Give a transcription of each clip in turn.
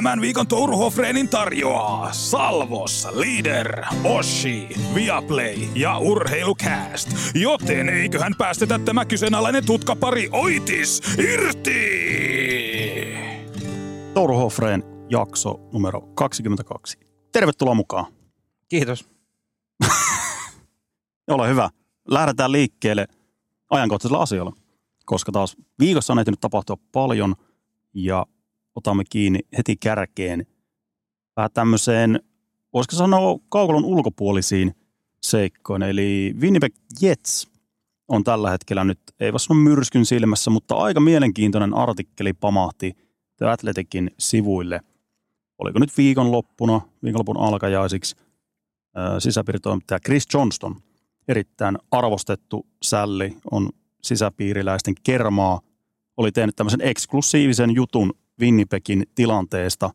Tämän viikon Touruhofreenin tarjoaa Salvos, Leader, Oshi, Viaplay ja Urheilucast. Joten eiköhän päästetä tämä kyseenalainen tutkapari Oitis irti! Touru Hofreen jakso numero 22. Tervetuloa mukaan. Kiitos. Ole hyvä. Lähdetään liikkeelle ajankohtaisilla asioilla, koska taas viikossa on ehtinyt tapahtua paljon ja otamme kiinni heti kärkeen vähän tämmöiseen, voisiko sanoa kaukolon ulkopuolisiin seikkoin. Eli Winnipeg Jets on tällä hetkellä nyt, ei vasta myrskyn silmässä, mutta aika mielenkiintoinen artikkeli pamahti The Athleticin sivuille. Oliko nyt viikonloppuna, viikonlopun alkajaisiksi, sisäpiiritoimittaja Chris Johnston, erittäin arvostettu sälli, on sisäpiiriläisten kermaa, oli tehnyt tämmöisen eksklusiivisen jutun Winnipegin tilanteesta,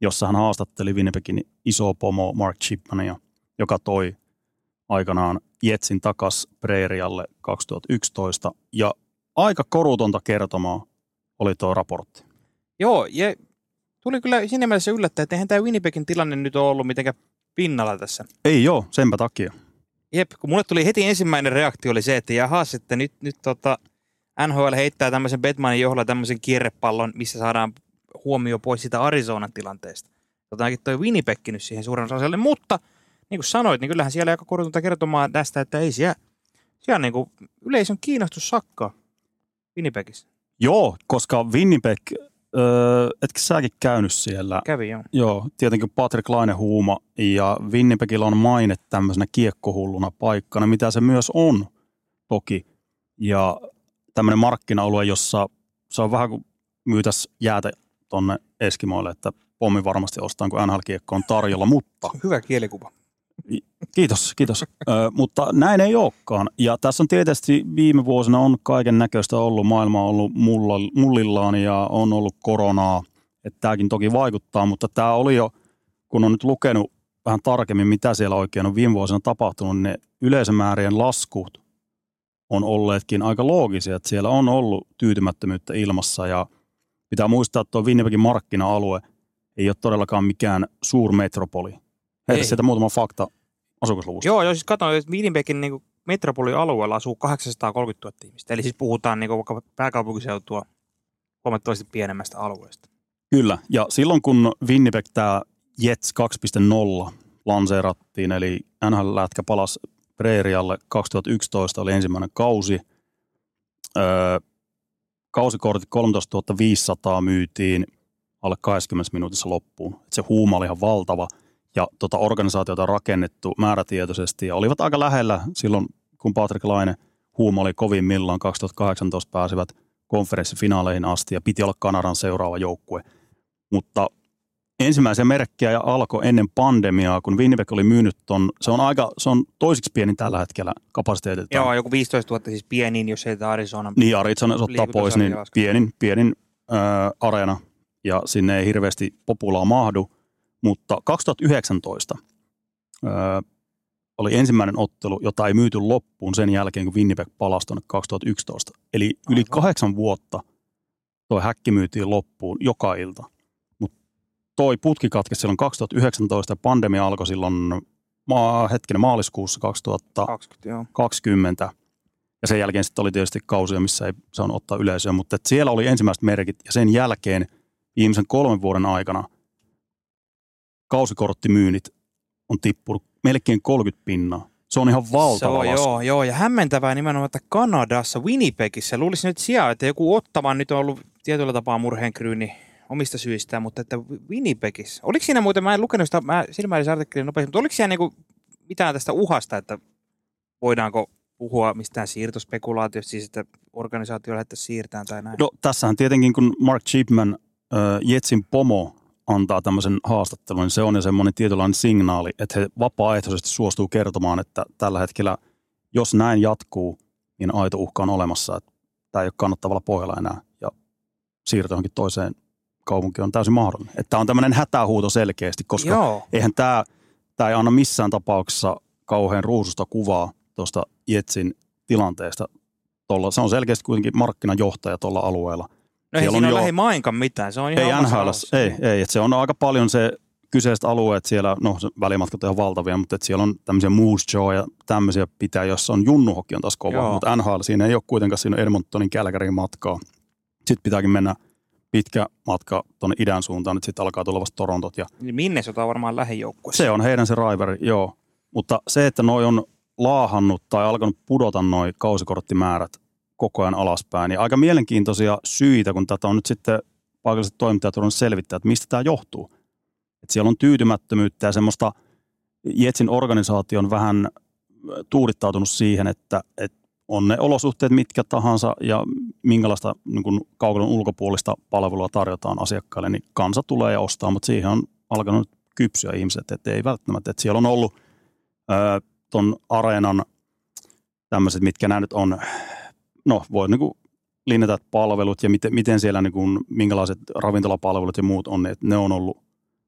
jossa hän haastatteli Winnipegin iso pomo Mark Chipmania, joka toi aikanaan Jetsin takas Preerialle 2011. Ja aika korutonta kertomaa oli tuo raportti. Joo, ja tuli kyllä siinä mielessä yllättää, että eihän tämä Winnipegin tilanne nyt ole ollut mitenkään pinnalla tässä. Ei joo, senpä takia. Jep, kun mulle tuli heti ensimmäinen reaktio oli se, että jahas, että nyt, nyt tota, NHL heittää tämmöisen Batmanin johdolla tämmöisen kierrepallon, missä saadaan huomio pois sitä Arizonan tilanteesta. Jotenkin toi Winnipeg nyt siihen suuren osalle, mutta niin kuin sanoit, niin kyllähän siellä aika korutonta kertomaa tästä, että ei siellä, siellä niin kuin yleisön kiinnostus sakkaa Winnipegissä. Joo, koska Winnipeg, öö, etkö säkin käynyt siellä? Kävi, joo. Joo, tietenkin Patrick Laine huuma ja Winnipegillä on maine tämmöisenä kiekkohulluna paikkana, mitä se myös on toki. Ja tämmöinen markkina-alue, jossa se on vähän kuin myytäisi jäätä tonne Eskimoille, että pommi varmasti ostaa, kun NHL-kiekko on tarjolla, mutta... Hyvä kielikuva. Kiitos, kiitos. Ö, mutta näin ei olekaan. Ja tässä on tietysti viime vuosina on kaiken näköistä ollut. Maailma on ollut mulla, mullillaan ja on ollut koronaa. Että tämäkin toki vaikuttaa, mutta tämä oli jo, kun on nyt lukenut vähän tarkemmin, mitä siellä oikein on viime vuosina tapahtunut, niin ne yleisömäärien laskut on olleetkin aika loogisia, että siellä on ollut tyytymättömyyttä ilmassa ja pitää muistaa, että tuo Winnipegin markkina-alue ei ole todellakaan mikään suurmetropoli. Heitä Ei. sieltä muutama fakta asukasluvusta. Joo, joo, siis katsoin, että Winnipegin niin metropolialueella asuu 830 000 ihmistä. Eli siis puhutaan niin vaikka pääkaupunkiseutua huomattavasti pienemmästä alueesta. Kyllä, ja silloin kun Winnipeg tämä Jets 2.0 lanseerattiin, eli NHL-lätkä palasi Preerialle 2011 oli ensimmäinen kausi. Öö, kausikortit 13 500 myytiin alle 20 minuutissa loppuun. Et se huuma oli ihan valtava ja tota organisaatiota rakennettu määrätietoisesti ja olivat aika lähellä silloin, kun Patrick Laine huuma oli kovimmillaan 2018 pääsivät konferenssifinaaleihin asti ja piti olla Kanadan seuraava joukkue. Mutta ensimmäisiä merkkejä ja alkoi ennen pandemiaa, kun Winnipeg oli myynyt ton, se on aika, se on toisiksi pienin tällä hetkellä kapasiteetilta. Joo, joku 15 000 siis pienin, jos ei Arizona. Niin, Arizona ottaa pois, niin pienin, pienin äh, areena ja sinne ei hirveästi populaa mahdu. Mutta 2019 äh, oli ensimmäinen ottelu, jota ei myyty loppuun sen jälkeen, kun Winnipeg palasi tuonne 2011. Eli yli Aivan. kahdeksan vuotta toi häkki myytiin loppuun joka ilta. Toi putki katkesi silloin 2019 ja pandemia alkoi silloin maa, hetkinen, maaliskuussa 2000. 20, joo. 20. Ja sen jälkeen sitten oli tietysti kausia, missä ei saanut ottaa yleisöä, mutta et siellä oli ensimmäiset merkit ja sen jälkeen viimeisen kolmen vuoden aikana kausikorttimyynnit on tippunut melkein 30 pinnaa. Se on ihan valtava Se on, lasku. joo, joo, ja hämmentävää nimenomaan, että Kanadassa, Winnipegissä, luulisin nyt sijaan, että joku Ottavan nyt on ollut tietyllä tapaa murheenkryyni omista syistään, mutta että Winnipegissä, oliko siinä muuten, mä en lukenut sitä, mä silmäilin artikkelin nopeasti, mutta oliko siellä niinku mitään tästä uhasta, että voidaanko puhua mistään siirtospekulaatiosta, siis että organisaatio lähettäisiin siirtään tai näin? No tässähän tietenkin, kun Mark Chipman, äh, Jetsin pomo, antaa tämmöisen haastattelun, niin se on jo semmoinen tietynlainen signaali, että he vapaaehtoisesti suostuu kertomaan, että tällä hetkellä, jos näin jatkuu, niin aito uhka on olemassa, että tämä ei ole kannattavalla pohjalla enää ja siirto johonkin toiseen kaupunkiin on täysin mahdollinen. Että tämä on tämmöinen hätähuuto selkeästi, koska Joo, eihän tämä, tämä ei anna missään tapauksessa kauhean ruususta kuvaa tuosta Jetsin tilanteesta. Tolla, se on selkeästi kuitenkin markkinajohtaja tuolla alueella. No ei siinä on jo- lähimainkaan mitään, se on ihan Ei NHL, ei, ei että se on aika paljon se kyseiset alueet siellä, no välimatkat on ihan valtavia, mutta että siellä on tämmöisiä Moose Jaw ja tämmöisiä pitää, jossa on junnuhokki on taas kova, Joo. mutta NHL siinä ei ole kuitenkaan siinä on Edmontonin Kälkärin matkaa. Sitten pitääkin mennä pitkä matka tuonne idän suuntaan, nyt sitten alkaa tulla vasta Torontot ja Niin Minnesota on varmaan lähijoukkue. se on heidän se raiveri, joo. Mutta se, että noi on laahannut tai alkanut pudota noi kausikorttimäärät koko ajan alaspäin, niin aika mielenkiintoisia syitä, kun tätä on nyt sitten paikalliset toimittajat ruvennut selvittää, että mistä tämä johtuu. Että siellä on tyytymättömyyttä ja semmoista Jetsin organisaation vähän tuudittautunut siihen, että, että on ne olosuhteet mitkä tahansa ja minkälaista niin kuin kaukalon ulkopuolista palvelua tarjotaan asiakkaille, niin kansa tulee ja ostaa, mutta siihen on alkanut kypsyä ihmiset, että ei välttämättä. Että siellä on ollut ää, ton areenan tämmöiset, mitkä nämä nyt on, no voi niin kuin linjata palvelut ja miten, miten siellä niin kuin, minkälaiset ravintolapalvelut ja muut on, että ne on ollut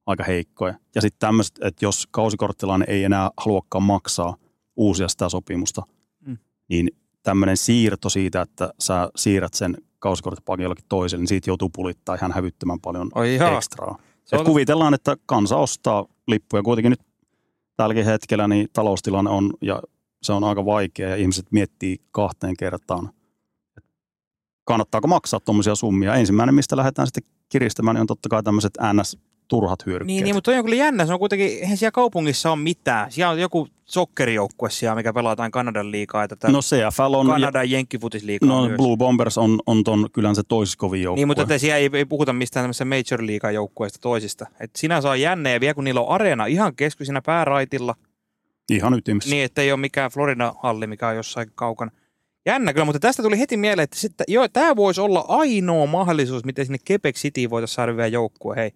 aika heikkoja. Ja sitten tämmöiset, että jos kausikorttilainen ei enää haluakaan maksaa uusia sitä sopimusta, Mm. niin tämmöinen siirto siitä, että sä siirrät sen kausikorttipakin jollekin toiselle, niin siitä joutuu pulittaa ihan hävyttömän paljon joo. ekstraa. Se Et on- kuvitellaan, että kansa ostaa lippuja. Kuitenkin nyt tälläkin hetkellä niin taloustilanne on ja se on aika vaikea ja ihmiset miettii kahteen kertaan, että kannattaako maksaa tuommoisia summia. Ensimmäinen, mistä lähdetään sitten kiristämään, niin on totta kai tämmöiset NS-turhat hyödykkeet. Niin, niin, mutta toi on kyllä jännä. Se on kuitenkin, eihän siellä kaupungissa ole mitään. Siellä on joku sokkerijoukkue siellä, mikä pelataan Kanadan liigaa. Ja tätä no CFL on, ja, Kanadan jenkkifutisliigaa no myös. Blue Bombers on, on ton kylän se toisiskovin joukkue. Niin, mutta että siellä ei, ei puhuta mistään tämmöistä Major League joukkueista toisista. Et sinänsä on jännä ja vielä kun niillä on areena ihan keskeisenä pääraitilla, Ihan ytimessä. niin että ei ole mikään Florida-halli, mikä on jossain kaukana. Jännä kyllä, mutta tästä tuli heti mieleen, että sitten, joo, tämä voisi olla ainoa mahdollisuus, miten sinne Quebec City voitaisiin saada vielä joukkue, hei.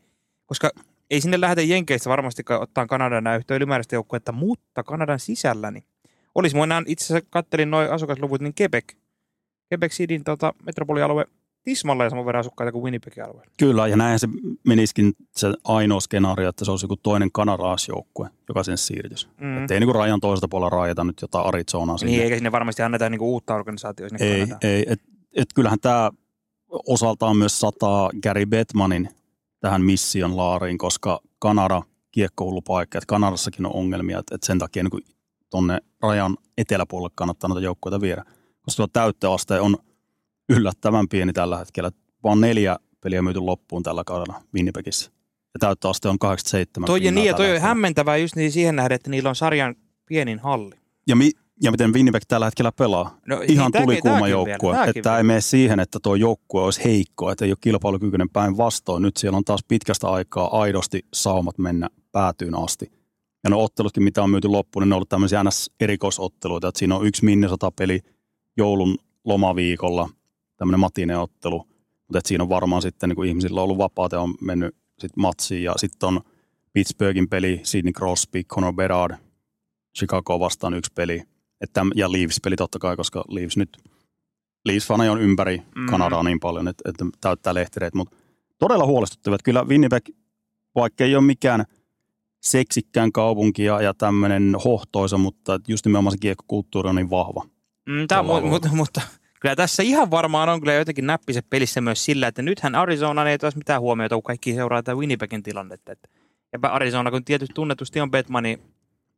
Koska ei sinne lähdetä Jenkeistä varmasti ottaa Kanadan nämä yhtä ylimääräistä joukkuetta, mutta Kanadan sisällä, niin olisi mun itse asiassa kattelin noin asukasluvut, niin Quebec, Quebec Cityn tota, metropolialue tismalleen saman verran asukkaita kuin Winnipegin alue. Kyllä, ja näinhän se meniskin se ainoa skenaario, että se olisi joku toinen kanaraasjoukkue, joka sinne siirtyisi. Mm. Että ei niin kuin rajan toiselta puolella raajata nyt jotain Arizonaa sinne. Niin, eikä sinne varmasti anneta niinku uutta organisaatiota sinne ei, ei. Et, et kyllähän tämä osaltaan myös sataa Gary Bettmanin tähän mission laariin, koska Kanada kiekkohullu paikka, että Kanadassakin on ongelmia, että, sen takia niin tuonne rajan eteläpuolelle kannattaa noita joukkoita viedä. Koska tuo täyttöaste on yllättävän pieni tällä hetkellä. Vaan neljä peliä myyty loppuun tällä kaudella Winnipegissä. Ja täyttöaste on 87 Toi niin, toi on hämmentävää just niin siihen nähden, että niillä on sarjan pienin halli. Ja, mi, ja miten Winnipeg tällä hetkellä pelaa. No, Ihan tuli kuuma tääkin joukkue. vielä, Että tämä ei mene siihen, että tuo joukkue olisi heikko, että ei ole kilpailukykyinen päinvastoin. Nyt siellä on taas pitkästä aikaa aidosti saumat mennä päätyyn asti. Ja ne ottelutkin, mitä on myyty loppuun, niin ne on ollut tämmöisiä NS-erikoisotteluita. Että siinä on yksi Minnesota-peli joulun lomaviikolla, tämmöinen matineottelu. Mutta että siinä on varmaan sitten niin kuin ihmisillä on ollut vapaat ja on mennyt sit matsiin. Ja sitten on Pittsburghin peli, Sidney Crosby, Conor Bedard, Chicago vastaan yksi peli. Että, ja Leafs-peli totta kai, koska Leafs nyt, Leafs-faneja on ympäri Mm. Kanadaa niin paljon, että, että täyttää lehtereet. Mutta todella huolestuttavat. Kyllä Winnipeg, vaikka ei ole mikään seksikkään kaupunki ja, ja tämmöinen hohtoisa, mutta just nimenomaan se kiekkokulttuuri on niin vahva. Mm, tää, mu- mutta, mutta kyllä tässä ihan varmaan on kyllä jotenkin näppiset pelissä myös sillä, että nythän Arizona ei taas mitään huomiota, kun kaikki seuraa tätä Winnipegin tilannetta. Että, ja Arizona, kun tietysti tunnetusti on Batmanin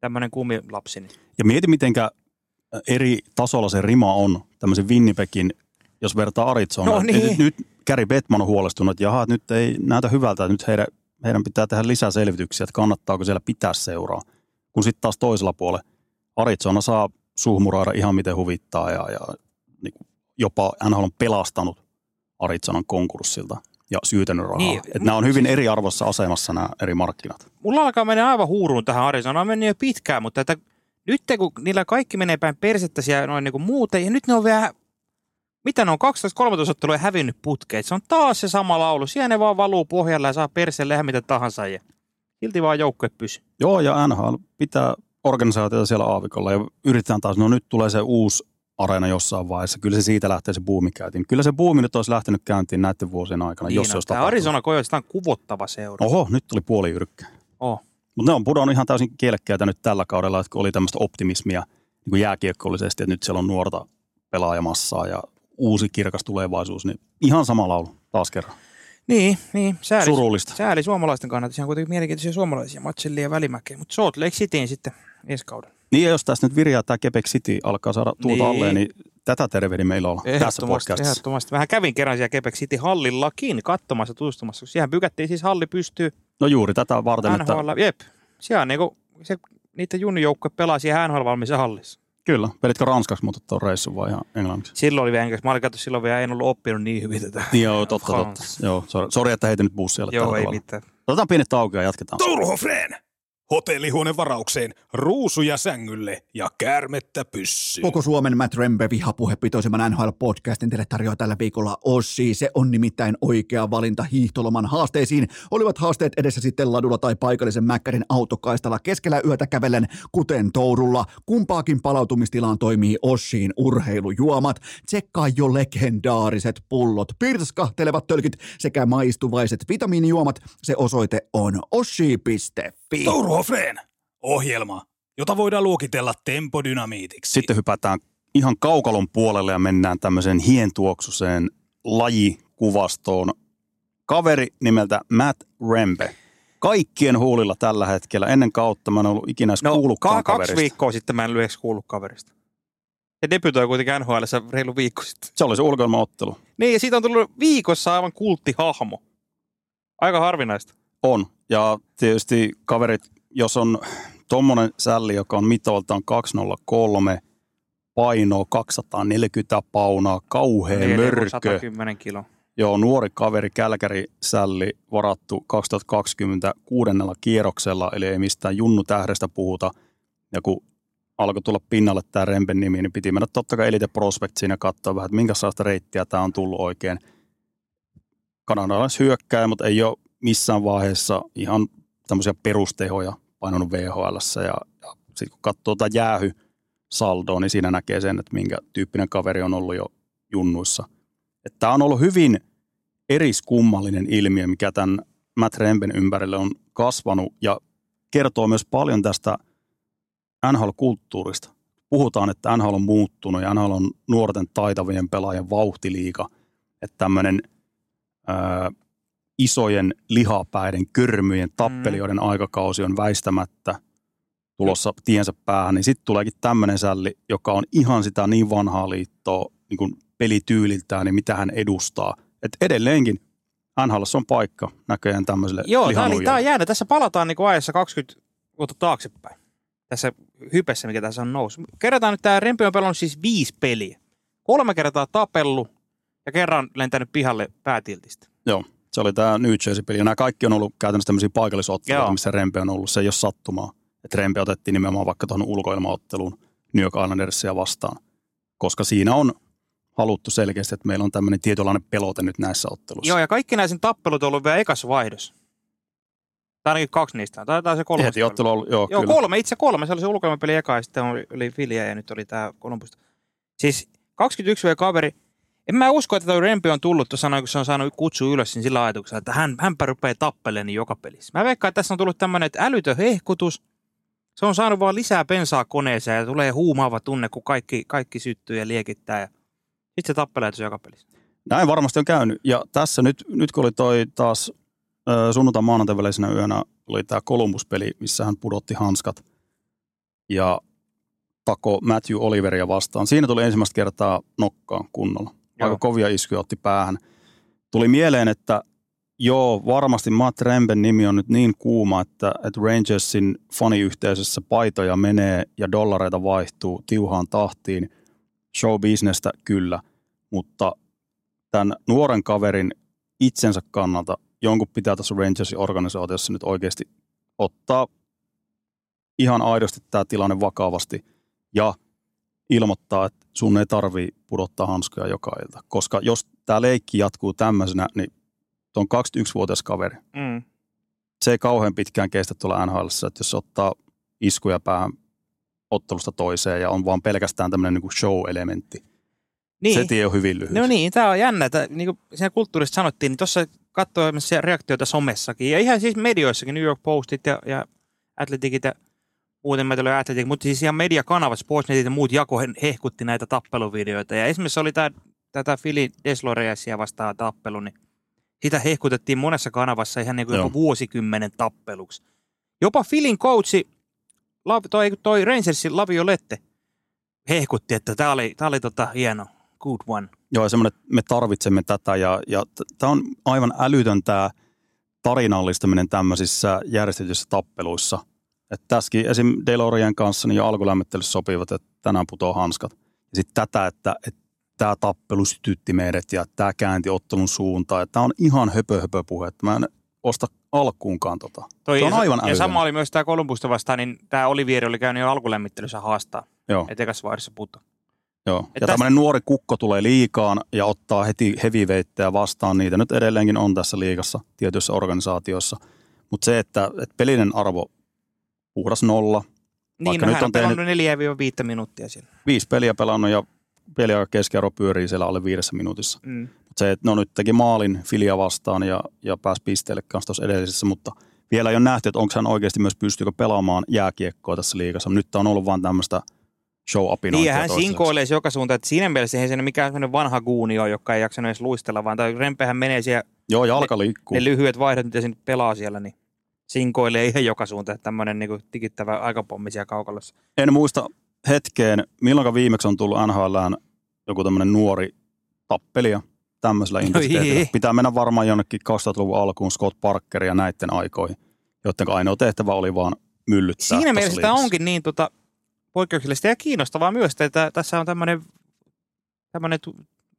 tämmöinen kuumilapsi, niin Ja mieti, mitenkä eri tasolla se rima on tämmöisen Winnipegin, jos vertaa Arizonaan. No niin. Nyt, nyt Gary Bettman on huolestunut, että jaha, nyt ei näytä hyvältä, että nyt heidän, heidän pitää tehdä lisää selvityksiä, että kannattaako siellä pitää seuraa. Kun sitten taas toisella puolella Arizona saa suhmuraida ihan miten huvittaa ja, ja niin kuin jopa NHL on pelastanut Arizonan konkurssilta ja syytänyt rahaa. Niin, että nämä on hyvin eriarvoisessa asemassa nämä eri markkinat. mulla alkaa mennä aivan huuruun tähän Arizonaan. On mennyt jo pitkään, mutta että nyt kun niillä kaikki menee päin persettä siellä noin niin kuin muuten, ja nyt ne on vielä, mitä ne on, 12-13 ottelua hävinnyt putkeet. Se on taas se sama laulu. Siellä ne vaan valuu pohjalla ja saa perseelle ihan mitä tahansa. Ja silti vaan joukkue pysyy. Joo, ja NHL pitää organisaatiota siellä aavikolla ja yritetään taas, no nyt tulee se uusi areena jossain vaiheessa. Kyllä se siitä lähtee se buumi käyntiin. Kyllä se buumi nyt olisi lähtenyt käyntiin näiden vuosien aikana, jos se olisi. Arizona Coyotes on kuvottava seura. Oho, nyt tuli puoli yrkkä. Oh. Mutta ne on pudonnut ihan täysin kielekkäitä nyt tällä kaudella, että kun oli tämmöistä optimismia niin kuin jääkiekkollisesti, että nyt siellä on nuorta pelaajamassaa ja uusi kirkas tulevaisuus, niin ihan sama laulu. taas kerran. Niin, niin. Sääli, Surullista. sääli suomalaisten kannalta. Se on kuitenkin mielenkiintoisia suomalaisia matsellia ja välimäkeä. Mutta Salt Lake Cityin sitten ensi kaudella. Niin ja jos tästä nyt virjaa tämä Quebec City alkaa saada tuulta Niin. alleen, niin tätä tervehdin meillä olla tässä podcastissa. ehdottomasti. Vähän kävin kerran siellä Quebec City hallillakin katsomassa tutustumassa. Siihen pykättiin siis halli pystyy. No juuri tätä varten, että NHL, jep. Siellä on niinku, se, niiden junijoukkue pelasi siellä NHL valmiissa hallissa. kyllä. Pelitkö ranskaksi mutta tuon reissun vai ihan englanniksi? Silloin oli vielä englanniksi. Mä olin katso, silloin vielä en ollut oppinut niin hyvin tätä. Niin joo, totta, totta. Joo, sori, että heitin nyt bussialle Joo, ei tavalla. mitään. Otetaan pienet tauko ja jatketaan. Touruhofreen! Hotellihuoneen varaukseen, ruusuja sängylle ja käärmettä pyssyyn. Koko Suomen Matt Rembe vihapuhepitoisemman NHL-podcastin teille tarjoaa tällä viikolla Ossi. Se on nimittäin oikea valinta hiihtoloman haasteisiin. Olivat haasteet edessä sitten ladulla tai paikallisen mäkkärin autokaistalla keskellä yötä kävellen, kuten tourulla. Kumpaakin palautumistilaan toimii Ossiin urheilujuomat. Tsekkaa jo legendaariset pullot, pirskahtelevat tölkit sekä maistuvaiset vitamiinijuomat. Se osoite on ossi.fi. Touruhofreen! Ohjelma, jota voidaan luokitella tempodynamiitiksi. Sitten hypätään ihan kaukalon puolelle ja mennään tämmöiseen hientuoksuseen lajikuvastoon. Kaveri nimeltä Matt Rembe. Kaikkien huulilla tällä hetkellä. Ennen kautta mä en ollut ikinä edes No, kuullutkaan ka- kaksi kaverista. viikkoa sitten mä en lyhyeksi kuullut kaverista. Se debytoi kuitenkin NHL reilu viikko sitten. Se oli se ulkoilmaottelu. Niin, ja siitä on tullut viikossa aivan kulttihahmo. Aika harvinaista. On. Ja tietysti kaverit, jos on tommonen sälli, joka on mitoltaan 203, paino 240 paunaa, kauhea Neljä- mörkö. 110 kilo. Joo, nuori kaveri Kälkäri sälli varattu 2020 kuudennella kierroksella, eli ei mistään junnu tähdestä puhuta. Ja kun alkoi tulla pinnalle tämä Rempen nimi, niin piti mennä totta kai Elite Prospectsiin ja katsoa vähän, että minkälaista reittiä tämä on tullut oikein. Kanadalais hyökkää, mutta ei ole missään vaiheessa ihan tämmöisiä perustehoja painanut VHL. Ja, ja sitten kun katsoo tätä jäähy saldoa, niin siinä näkee sen, että minkä tyyppinen kaveri on ollut jo junnuissa. Tämä on ollut hyvin eriskummallinen ilmiö, mikä tämän Matt Remben ympärille on kasvanut ja kertoo myös paljon tästä NHL-kulttuurista. Puhutaan, että NHL on muuttunut ja NHL on nuorten taitavien pelaajien vauhtiliiga. Että tämmöinen isojen lihapäiden, körmyjen, tappelijoiden mm. aikakausi on väistämättä tulossa tiensä päähän, niin sitten tuleekin tämmöinen sälli, joka on ihan sitä niin vanhaa liittoa niin kuin pelityyliltään, niin mitä hän edustaa. Et edelleenkin NHL on paikka näköjään tämmöiselle Joo, tämä, oli, tämä on jäänyt. Tässä palataan niin ajassa 20 vuotta taaksepäin. Tässä hypessä, mikä tässä on noussut. Kerrotaan nyt, tämä Rempi on pelannut siis viisi peliä. Kolme kertaa tapellu ja kerran lentänyt pihalle päätiltistä. Joo, se oli tämä New Jersey-peli. Ja nämä kaikki on ollut käytännössä tämmöisiä paikallisotteluita, Joo. missä Rempe on ollut. Se ei ole sattumaa. Että Rempe otettiin nimenomaan vaikka tuohon ulkoilmaotteluun New York Islandersia vastaan. Koska siinä on haluttu selkeästi, että meillä on tämmöinen tietynlainen pelote nyt näissä otteluissa. Joo, ja kaikki näisen tappelut on ollut vielä ekassa vaihdossa. Tai ainakin kaksi niistä. Taitaa se kolmas. Heti ottelu ollut, joo, Joo, kyllä. kolme, itse kolme. Se oli se ulkoilmapeli eka ja sitten oli, oli Filia ja nyt oli tämä Columbus. Siis 21 vuoden kaveri. En mä usko, että tuo Rempi on tullut tuossa kun se on saanut kutsu ylös niin sillä ajatuksella, että hän, hänpä rupeaa tappelemaan joka pelissä. Mä veikkaan, että tässä on tullut tämmöinen älytön hehkutus. Se on saanut vaan lisää bensaa koneeseen ja tulee huumaava tunne, kun kaikki, kaikki syttyy ja liekittää. Ja sitten se tappelee tuossa joka pelissä. Näin varmasti on käynyt. Ja tässä nyt, nyt kun oli toi taas sunnuntai maanantai välisenä yönä oli tämä Columbus-peli, missä hän pudotti hanskat ja tako Matthew Oliveria vastaan. Siinä tuli ensimmäistä kertaa nokkaan kunnolla. Aika Joo. kovia iskuja otti päähän. Tuli mieleen, että joo, varmasti Matt Remben nimi on nyt niin kuuma, että, että Rangersin faniyhteisössä paitoja menee ja dollareita vaihtuu tiuhaan tahtiin. Show-bisnestä kyllä, mutta tämän nuoren kaverin itsensä kannalta jonkun pitää tässä Rangersin organisaatiossa nyt oikeasti ottaa ihan aidosti tämä tilanne vakavasti ja ilmoittaa, että sun ei tarvii pudottaa hanskoja joka ilta. Koska jos tämä leikki jatkuu tämmöisenä, niin tuon 21-vuotias kaveri, Mm. se ei kauhean pitkään kestä tuolla NHL, että jos ottaa iskuja päähän ottelusta toiseen ja on vaan pelkästään tämmöinen niin show-elementti. Niin. Se tie on hyvin lyhyt. No niin, tämä on jännä. Että, niin kuin siinä kulttuurista sanottiin, niin tuossa katsoi reaktioita somessakin ja ihan siis medioissakin, New York Postit ja, ja Athleticit ja tulin Athletic, mutta siis ihan mediakanavat, Sportsnetit ja muut jako he- hehkutti näitä tappeluvideoita. Ja esimerkiksi oli tämä tätä Philly Desloriesia vastaan tappelu, niin Sitä hehkutettiin monessa kanavassa ihan niin kuin joku vuosikymmenen tappeluksi. Jopa Filin coachi, toi, toi Rangersin Laviolette, hehkutti, että tämä oli, tää oli tota hieno, good one. Joo, semmoinen, että me tarvitsemme tätä ja, ja tämä on aivan älytön tämä tarinallistaminen tämmöisissä järjestetyissä tappeluissa. Että tässäkin esim. Delorien kanssa niin jo alkulämmittelyssä sopivat, että tänään putoo hanskat. Ja sitten tätä, että, että tämä tappelu sytytti meidät ja tämä käänti ottelun suuntaan. Tämä on ihan höpö höpö puhe. Että mä en osta alkuunkaan tota. Toi, Se on ja- aivan Ja älytön. sama oli myös tämä Kolumbusta vastaan, niin tämä Olivieri oli käynyt jo alkulämmittelyssä haastaa. Joo. Et ekas vaiheessa puto. Joo. Et Ja tästä- tämmöinen nuori kukko tulee liikaan ja ottaa heti heavyweighttejä vastaan. Niitä nyt edelleenkin on tässä liigassa tietyissä organisaatioissa. Mutta se, että, että pelinen arvo puhdas nolla, Niin, no, nyt hän on on tehnyt- pelannut 4-5 minuuttia siellä. viisi peliä pelannut ja peliaika keskiarvo pyörii siellä alle viidessä minuutissa. Mm. Mut se, että no nyt teki maalin Filia vastaan ja, ja pääsi pisteelle kanssa tuossa edellisessä, mutta vielä ei ole nähty, että onko hän oikeasti myös pystyykö pelaamaan jääkiekkoa tässä liigassa. Nyt tää on ollut vain tämmöistä show-apinointia. Niin, ja hän sinkoilee joka suuntaan, että siinä mielessä eihän se mikään sellainen vanha guuni ole, joka ei jaksanut edes luistella, vaan tämä rempehän menee siellä, Joo, jalka liikkuu. ne lyhyet vaihdot, mitä se nyt pelaa siellä, niin sinkoilee ihan joka suuntaan, tämmöinen niin tikittävä aikapommi siellä kaukalossa. En muista hetkeen, milloin viimeksi on tullut NHLään joku tämmöinen nuori tappelija tämmöisellä intensiteetillä. ei. Pitää mennä varmaan jonnekin 2000-luvun alkuun Scott Parker ja näiden aikoihin, joiden ainoa tehtävä oli vaan myllyttää. Siinä mielessä tämä onkin niin tota, poikkeuksellista ja kiinnostavaa myös, että tässä on tämmöinen, tämmöinen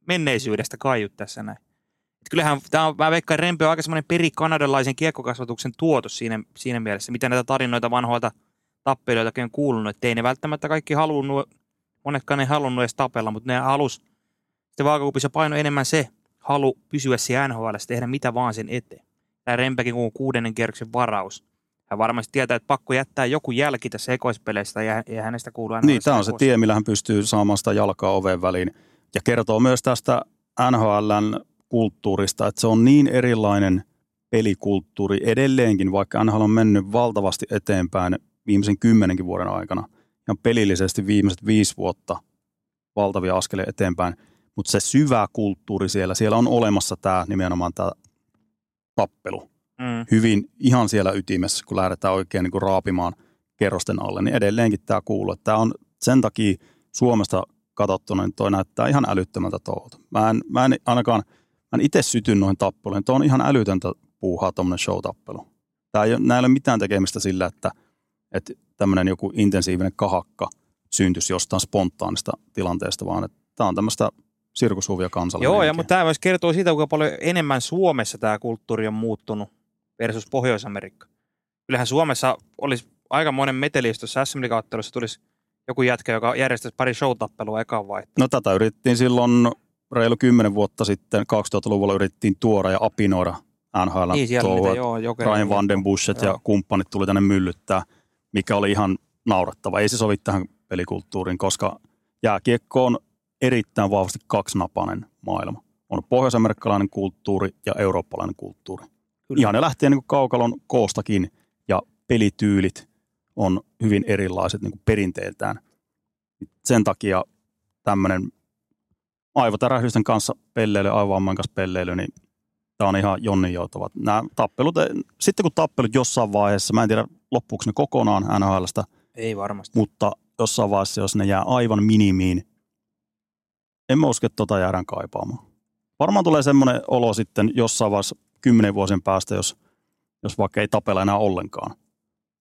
menneisyydestä kaiut tässä näin. Et kyllähän tämä on, mä veikkaan, Rempe on aika semmoinen perikanadalaisen kiekkokasvatuksen tuotos siinä, siinä mielessä, mitä näitä tarinoita vanhoilta tappelijoiltakin on kuulunut, että ei ne välttämättä kaikki halunnut, monetkaan ei halunnut edes tapella, mutta ne halus, sitten vaakakupissa paino enemmän se halu pysyä siellä NHL, tehdä mitä vaan sen eteen. Tämä Rempekin kun on kuudennen kierroksen varaus. Hän varmasti tietää, että pakko jättää joku jälki tässä ekoispeleistä ja, ja hänestä kuuluu aina Niin, tämä on se tie, millä hän pystyy saamaan sitä jalkaa oven väliin. Ja kertoo myös tästä NHLn kulttuurista, että se on niin erilainen pelikulttuuri edelleenkin, vaikka NHL on mennyt valtavasti eteenpäin viimeisen kymmenenkin vuoden aikana. Ja pelillisesti viimeiset viisi vuotta valtavia askeleja eteenpäin. Mutta se syvä kulttuuri siellä, siellä on olemassa tämä nimenomaan tämä tappelu Mm. hyvin ihan siellä ytimessä, kun lähdetään oikein niin kuin raapimaan kerrosten alle, niin edelleenkin tämä kuuluu. Tämä on sen takia Suomesta katsottuna, niin toi näyttää ihan älyttömältä touhulta. Mä en, mä en ainakaan, mä itse syty noihin tappeluihin. Tuo on ihan älytöntä puuhaa tuommoinen show-tappelu. Tämä ei, ei ole mitään tekemistä sillä, että, että tämmöinen joku intensiivinen kahakka syntyisi jostain spontaanista tilanteesta, vaan että tämä on tämmöistä sirkushuvia kansalle. Joo, ja, mutta tämä myös kertoo siitä, kuinka paljon enemmän Suomessa tämä kulttuuri on muuttunut versus Pohjois-Amerikka. Kyllähän Suomessa olisi aika monen meteli, jos tuossa SM tulisi joku jätkä, joka järjestäisi pari show-tappelua ekaan vaihtoehto. No tätä yritettiin silloin reilu kymmenen vuotta sitten, 2000-luvulla yritettiin tuoda ja apinoida NHL. Niin, touhua. joo. Ryan Van den Bushet ja kumppanit tuli tänne myllyttää, mikä oli ihan naurettava. Ei se sovi tähän pelikulttuuriin, koska jääkiekko on erittäin vahvasti kaksinapainen maailma. On pohjoisamerikkalainen kulttuuri ja eurooppalainen kulttuuri. Kyllä. Ihan ne lähtee niin kaukalon koostakin ja pelityylit on hyvin erilaiset niin perinteiltään. Sen takia tämmöinen aivotärähdysten kanssa pelleily, aivovamman kanssa pelleily, niin tämä on ihan jonnin joutava. Nämä tappelut, sitten kun tappelut jossain vaiheessa, mä en tiedä loppuuko ne kokonaan NHLstä, Ei varmasti. mutta jossain vaiheessa, jos ne jää aivan minimiin, en mä usko, että tota jäädään kaipaamaan. Varmaan tulee semmoinen olo sitten jossain vaiheessa kymmenen vuosien päästä, jos, jos vaikka ei tapella enää ollenkaan.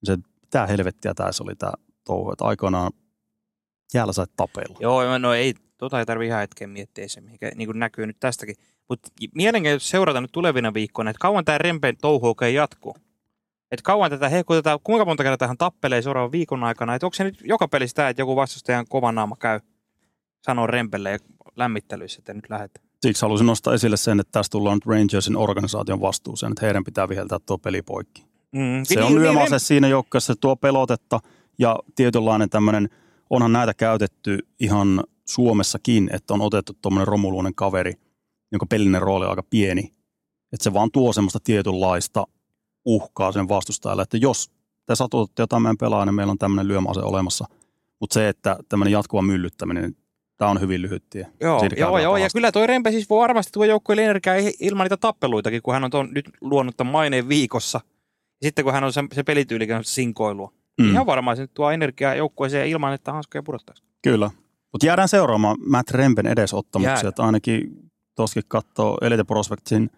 Se, mitä helvettiä tässä oli tämä touhu, että aikoinaan jäällä sait tapella. Joo, no ei, tota ei tarvi ihan hetken miettiä se, mikä niin kuin näkyy nyt tästäkin. Mutta mielenkiintoista seurata nyt tulevina viikkoina, että kauan tämä Rempen touhu oikein jatkuu. Että kauan tätä hehkutetaan, kuinka monta kertaa hän tappelee seuraavan viikon aikana. Että onko se nyt joka pelissä tämä, että joku vastustajan kova naama käy sanoo Rempelle ja lämmittelyissä, että nyt lähdet. Siksi halusin nostaa esille sen, että tässä tullaan nyt Rangersin organisaation vastuuseen, että heidän pitää viheltää tuo peli poikki. Mm. Se on lyömäase siinä joukkueessa, tuo pelotetta ja tietynlainen tämmöinen, onhan näitä käytetty ihan Suomessakin, että on otettu tuommoinen romuluinen kaveri, jonka pelinen rooli on aika pieni. Että se vaan tuo semmoista tietynlaista uhkaa sen vastustajalle, että jos te satutatte jotain meidän pelaa, niin meillä on tämmöinen lyömäase olemassa. Mutta se, että tämmöinen jatkuva myllyttäminen, tämä on hyvin lyhyt tie. Joo, Siitä joo, joo ja kyllä toi Rempe siis voi varmasti tuo joukkueelle energiaa ilman niitä tappeluitakin, kun hän on ton, nyt luonut tämän maineen viikossa. Ja sitten kun hän on se, se pelityylikin sinkoilua. Mm. Ihan varmaan se tuo energiaa joukkueeseen ilman, että hanskoja pudottaisi. Kyllä. Mutta jäädään seuraamaan Matt Rempen edesottamuksia. Että ainakin tuossakin katsoo Elite Prospectsin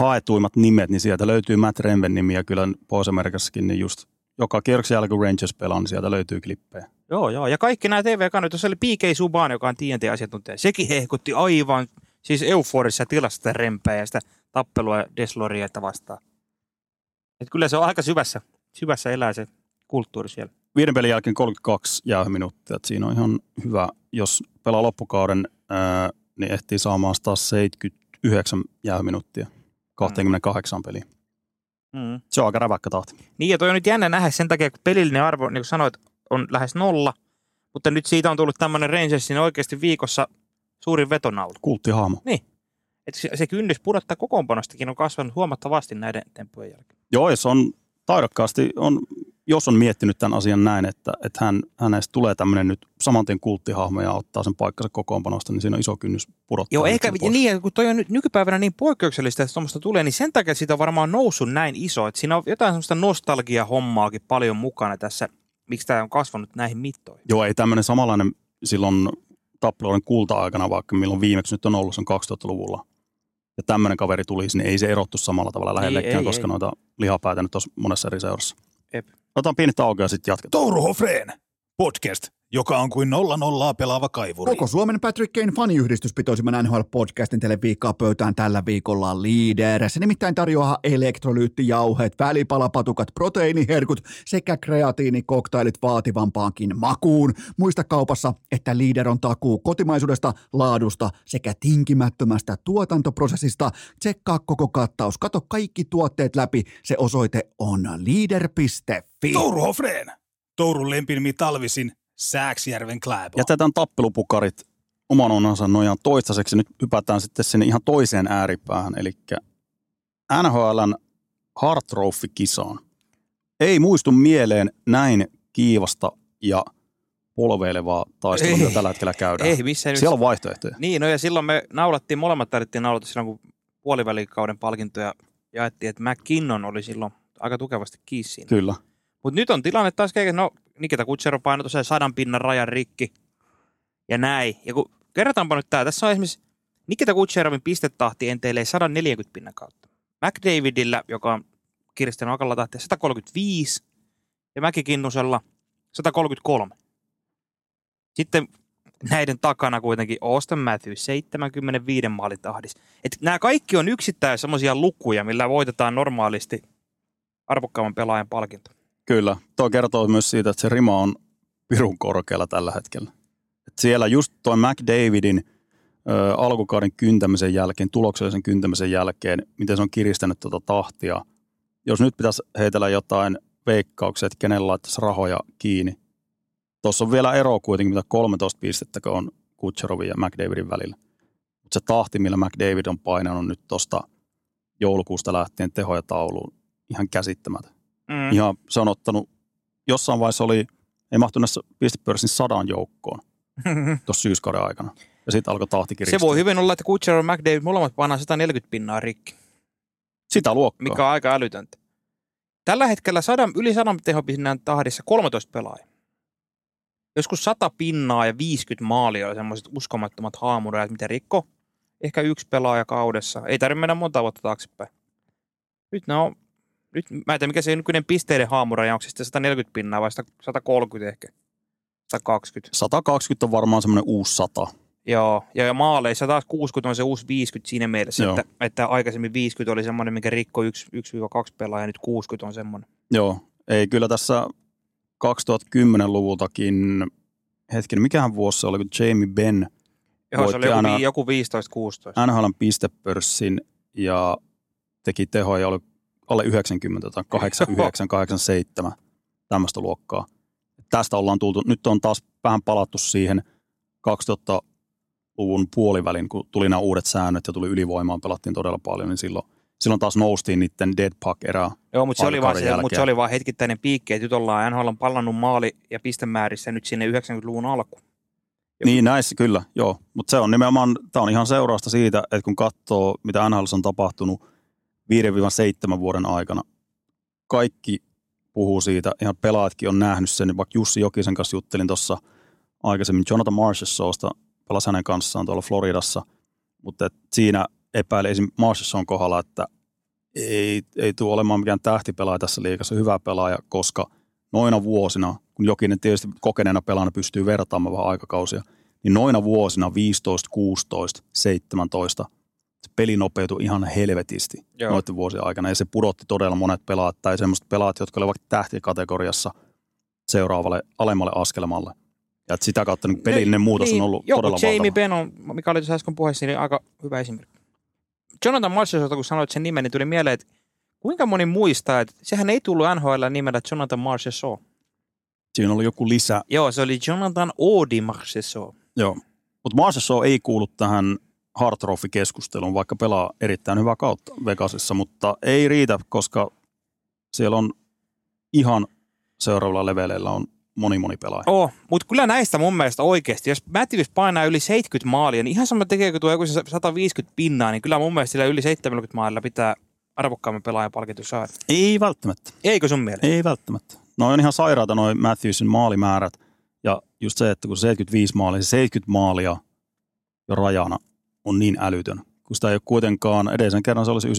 haetuimmat nimet, niin sieltä löytyy Matt Rempen nimi ja kyllä Pohjois-Amerikassakin niin just joka kierroksen jälkeen, Rangers pelaa, niin sieltä löytyy klippejä. Joo, joo. Ja kaikki nämä TV-kanavit, tuossa oli PK Subban, joka on TNT-asiantuntija. Sekin hehkutti aivan siis euforisessa tilassa sitä rempeä ja sitä tappelua Deslorieta vastaan. Et kyllä se on aika syvässä, syvässä elää se kulttuuri siellä. Viiden pelin jälkeen 32 jäähyminuuttia. Siinä on ihan hyvä, jos pelaa loppukauden, ää, niin ehtii saamaan taas 79 jäähyminuuttia 28 peliin. Mm. Se on aika räväkkä tahti. Niin, ja toi on nyt jännä nähdä sen takia, kun pelillinen arvo, niin kuin sanoit, on lähes nolla, mutta nyt siitä on tullut tämmöinen Rangersin oikeasti viikossa suurin vetonaulu. Kulttihahmo. Että se, se kynnys pudottaa kokoonpanostakin on kasvanut huomattavasti näiden temppujen jälkeen. Joo, ja se on taidokkaasti, on, jos on miettinyt tämän asian näin, että, että hän, hänestä tulee tämmöinen nyt samantien kulttihahmo ja ottaa sen paikkansa kokoonpanosta, niin siinä on iso kynnys pudottaa. Joo, sen pois. niin, kun toi on nyt nykypäivänä niin poikkeuksellista, että tuommoista tulee, niin sen takia siitä on varmaan noussut näin iso. Että siinä on jotain semmoista nostalgia-hommaakin paljon mukana tässä, miksi tämä on kasvanut näihin mittoihin. Joo, ei tämmöinen samanlainen silloin tappeluiden kulta-aikana, vaikka milloin viimeksi nyt on ollut, se on 2000-luvulla. Ja tämmöinen kaveri tulisi, niin ei se erottu samalla tavalla lähellekään, ei, koska ei. noita lihapäitä nyt olisi monessa eri seurassa. Jep. Otetaan pieni tauko ja sitten jatketaan. Touru Hofreen, podcast, joka on kuin nolla nollaa pelaava kaivuri. Koko Suomen Patrick Kane faniyhdistys pitoisimman NHL-podcastin teille viikkoa pöytään tällä viikolla Leader. Se nimittäin tarjoaa elektrolyyttijauheet, välipalapatukat, proteiiniherkut sekä kreatiinikoktailit vaativampaankin makuun. Muista kaupassa, että Leader on takuu kotimaisuudesta, laadusta sekä tinkimättömästä tuotantoprosessista. Tsekkaa koko kattaus, kato kaikki tuotteet läpi. Se osoite on leader.fi. Touru Hofreen, Tourun lempinimi talvisin, Sääksjärven Kläbo. Jätetään tappelupukarit oman onnansa nojaan toistaiseksi. Nyt hypätään sitten sinne ihan toiseen ääripäähän, eli NHLn Hard Trophy-kisaan. Ei muistu mieleen näin kiivasta ja polveilevaa taistelua, mitä tällä hetkellä käydään. Ei missään. Siellä on vaihtoehtoja. Niin, no ja silloin me naulattiin, molemmat tarvittiin naulata silloin, kun puolivälikauden palkintoja jaettiin, että McKinnon oli silloin aika tukevasti kiinni siinä. Kyllä. Mutta nyt on tilanne taas no Nikita Kutsero painoi tosiaan sadan pinnan rajan rikki ja näin. Ja kun kerrataanpa nyt tää, tässä on esimerkiksi Nikita Kutserovin pistetahti enteilee 140 pinnan kautta. McDavidillä, joka on kiristänyt akalla tahtia 135 ja Mäkikinnusella 133. Sitten näiden takana kuitenkin Austin Matthews 75 maalitahdissa. Et nämä kaikki on yksittäin semmoisia lukuja, millä voitetaan normaalisti arvokkaamman pelaajan palkinto. Kyllä. Tuo kertoo myös siitä, että se rima on pirun korkealla tällä hetkellä. Et siellä just toi McDavidin ö, alkukauden kyntämisen jälkeen, tuloksellisen kyntämisen jälkeen, miten se on kiristänyt tuota tahtia. Jos nyt pitäisi heitellä jotain veikkauksia, että kenellä laittaisi rahoja kiinni. Tuossa on vielä ero kuitenkin, mitä 13 pistettä on Kutcherovin ja McDavidin välillä. Mutta se tahti, millä McDavid on painanut nyt tuosta joulukuusta lähtien tehoja tauluun, ihan käsittämätön. Mm. Ihan se on ottanut, jossain vaiheessa oli, ei mahtunut näissä pistepörssin sadan joukkoon tuossa syyskauden aikana. Ja sitten alkoi tahti Se kiristyä. voi hyvin olla, että Kutcherov ja McDavid molemmat painaa 140 pinnaa rikki, Sitä luokkaa. mikä on aika älytöntä. Tällä hetkellä sadan, yli 100 tehopinnan tahdissa 13 pelaajaa. Joskus 100 pinnaa ja 50 maalia oli semmoiset uskomattomat haamurajat, mitä rikko ehkä yksi pelaaja kaudessa. Ei tarvitse mennä monta vuotta taaksepäin. Nyt ne on, nyt, mä en tiedä mikä se nykyinen pisteiden haamuraja, onko se sitten 140 pinnaa vai 130 ehkä? 120. 120 on varmaan semmoinen uusi sata. Joo, ja, ja maaleissa taas 60 on se uusi 50 siinä mielessä, Joo. että, että, aikaisemmin 50 oli semmoinen, mikä rikkoi 1-2 pelaajaa, ja nyt 60 on semmoinen. Joo, ei kyllä tässä 2010-luvultakin, hetken, mikähän vuosi se oli, kun Jamie Benn Joo, se oli joku, joku 15-16. NHLn pistepörssin ja teki tehoja oli alle 90 tai 89, 87, tämmöistä luokkaa. Tästä ollaan tultu, nyt on taas vähän palattu siihen 2000-luvun puolivälin, kun tuli nämä uudet säännöt ja tuli ylivoimaan, pelattiin todella paljon, niin silloin, silloin taas noustiin niiden dead puck erää. Joo, mutta se, oli vaan se, mutta se oli vaan hetkittäinen piikki, että nyt ollaan NHL on pallannut maali- ja pistemäärissä nyt sinne 90-luvun alkuun. Niin näissä kyllä, joo. Mutta se on nimenomaan, tämä on ihan seurausta siitä, että kun katsoo, mitä NHL on tapahtunut 5-7 vuoden aikana, kaikki puhuu siitä, ihan pelaatkin on nähnyt sen, vaikka Jussi Jokisen kanssa juttelin tuossa aikaisemmin Jonathan Marchessausta, pelasi hänen kanssaan tuolla Floridassa, mutta siinä epäili esim. Marchessaun kohdalla, että ei, ei tule olemaan mikään tähtipelaaja tässä liikassa, hyvä pelaaja, koska noina vuosina, kun Jokinen tietysti kokeneena pelaajana pystyy vertaamaan vähän aikakausia, niin noina vuosina 15, 16, 17 se peli nopeutui ihan helvetisti Joo. noiden vuosien aikana ja se pudotti todella monet pelaat tai semmoiset pelaat, jotka olivat tähtikategoriassa seuraavalle alemmalle askelmalle. Ja että sitä kautta niin pelillinen muutos on ollut joku todella Jamie valtava. Ben on, mikä oli tuossa äsken puheessa, niin aika hyvä esimerkki. Jonathan Marchessaulta, kun sanoit sen nimen, niin tuli mieleen, että kuinka moni muistaa, että sehän ei tullut NHL nimellä Jonathan Marchessault. Siinä oli joku lisä. Joo, se oli Jonathan Audi Marchessault. Joo. Mutta Marchessault ei kuulu tähän Hard Trophy-keskusteluun, vaikka pelaa erittäin hyvää kautta Vegasissa, mutta ei riitä, koska siellä on ihan seuraavalla leveleillä on moni moni pelaaja. Oh, mutta kyllä näistä mun mielestä oikeasti, jos Matthews painaa yli 70 maalia, niin ihan sama tekeekö tuo joku se 150 pinnaa, niin kyllä mun mielestä sillä yli 70 maalilla pitää arvokkaamman pelaajan palkitus saada. Ei välttämättä. Eikö sun mielestä? Ei välttämättä. No on ihan sairaata noin Matthewsin maalimäärät. Ja just se, että kun 75 maalia, se 70 maalia jo rajana on niin älytön. Kun sitä ei ole kuitenkaan, edellisen kerran se olisi 92-93,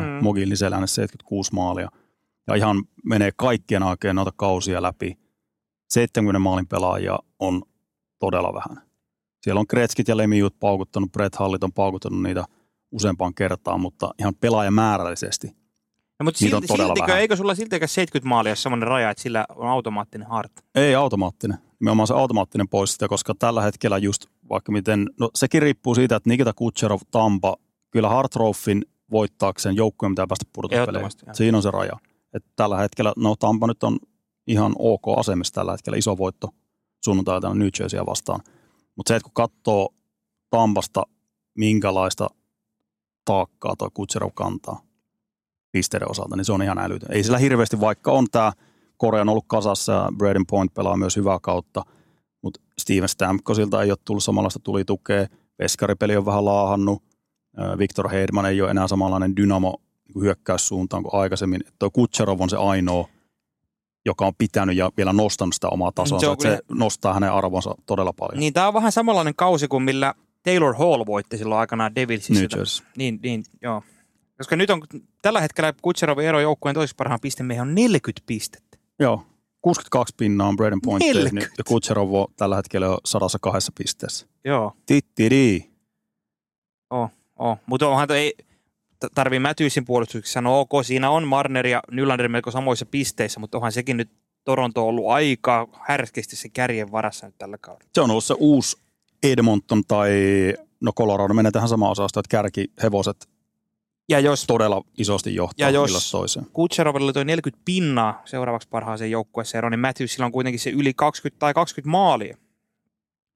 Mm. Mogin lisällä 76 maalia. Ja ihan menee kaikkien aikeen noita kausia läpi. 70 maalin pelaajia on todella vähän. Siellä on Kretskit ja Lemiut paukuttanut, Brett Hallit on paukuttanut niitä useampaan kertaan, mutta ihan pelaajamäärällisesti No, mutta Niitä on silti, todella siltikö, vähän. eikö sulla siltikään 70 maalia ole semmoinen raja, että sillä on automaattinen harta? Ei automaattinen. Nimenomaan se automaattinen pois sitä, koska tällä hetkellä just vaikka miten, no sekin riippuu siitä, että Nikita Kucherov, Tampa, kyllä Hart Trophyn voittaakseen joukkueen pitää päästä pudotuspeleihin. Siinä on se raja. Et tällä hetkellä, no Tampa nyt on ihan ok asemassa tällä hetkellä, iso voitto sunnuntaina New Jerseyä vastaan. Mutta se, että kun katsoo Tampasta, minkälaista taakkaa tuo Kucherov kantaa pisteiden osalta, niin se on ihan älytön. Ei sillä hirveästi, vaikka on tämä Korea on ollut kasassa ja Braden Point pelaa myös hyvää kautta, mutta Steven Stamkosilta ei ole tullut samanlaista tulitukea. Veskaripeli on vähän laahannut. Ö, Victor Hedman ei ole enää samanlainen dynamo niin hyökkäyssuuntaan kuin aikaisemmin. Tuo Kutserov on se ainoa, joka on pitänyt ja vielä nostanut sitä omaa tasonsa. Se Se, on se nostaa hänen arvonsa todella paljon. Niin tämä on vähän samanlainen kausi kuin millä Taylor Hall voitti silloin aikanaan Devilsissä. Niin, niin, joo. Koska nyt on tällä hetkellä Kutserovin ero joukkueen toiseksi parhaan pistemiehen on 40 pistettä. Joo. 62 pinnaa on Braden Point tehnyt 40. ja Kutserov on tällä hetkellä jo 102 pisteessä. Joo, Tittiri. oh. mutta onhan toi, tarvii Matthewsin puolustuksessa sanoa, ok, siinä on Marner ja Nylander melko samoissa pisteissä, mutta onhan sekin nyt Toronto ollut aika härskisti se kärjen varassa nyt tällä kaudella. Se on ollut se uusi Edmonton tai no Colorado menee tähän samaan osastoon, että kärkihevoset Ja jos todella isosti johtaa Ja jos- toiseen. Kutserovilla oli toi 40 pinnaa seuraavaksi parhaaseen joukkueeseen ero, niin Matthewsilla on kuitenkin se yli 20 tai 20 maalia.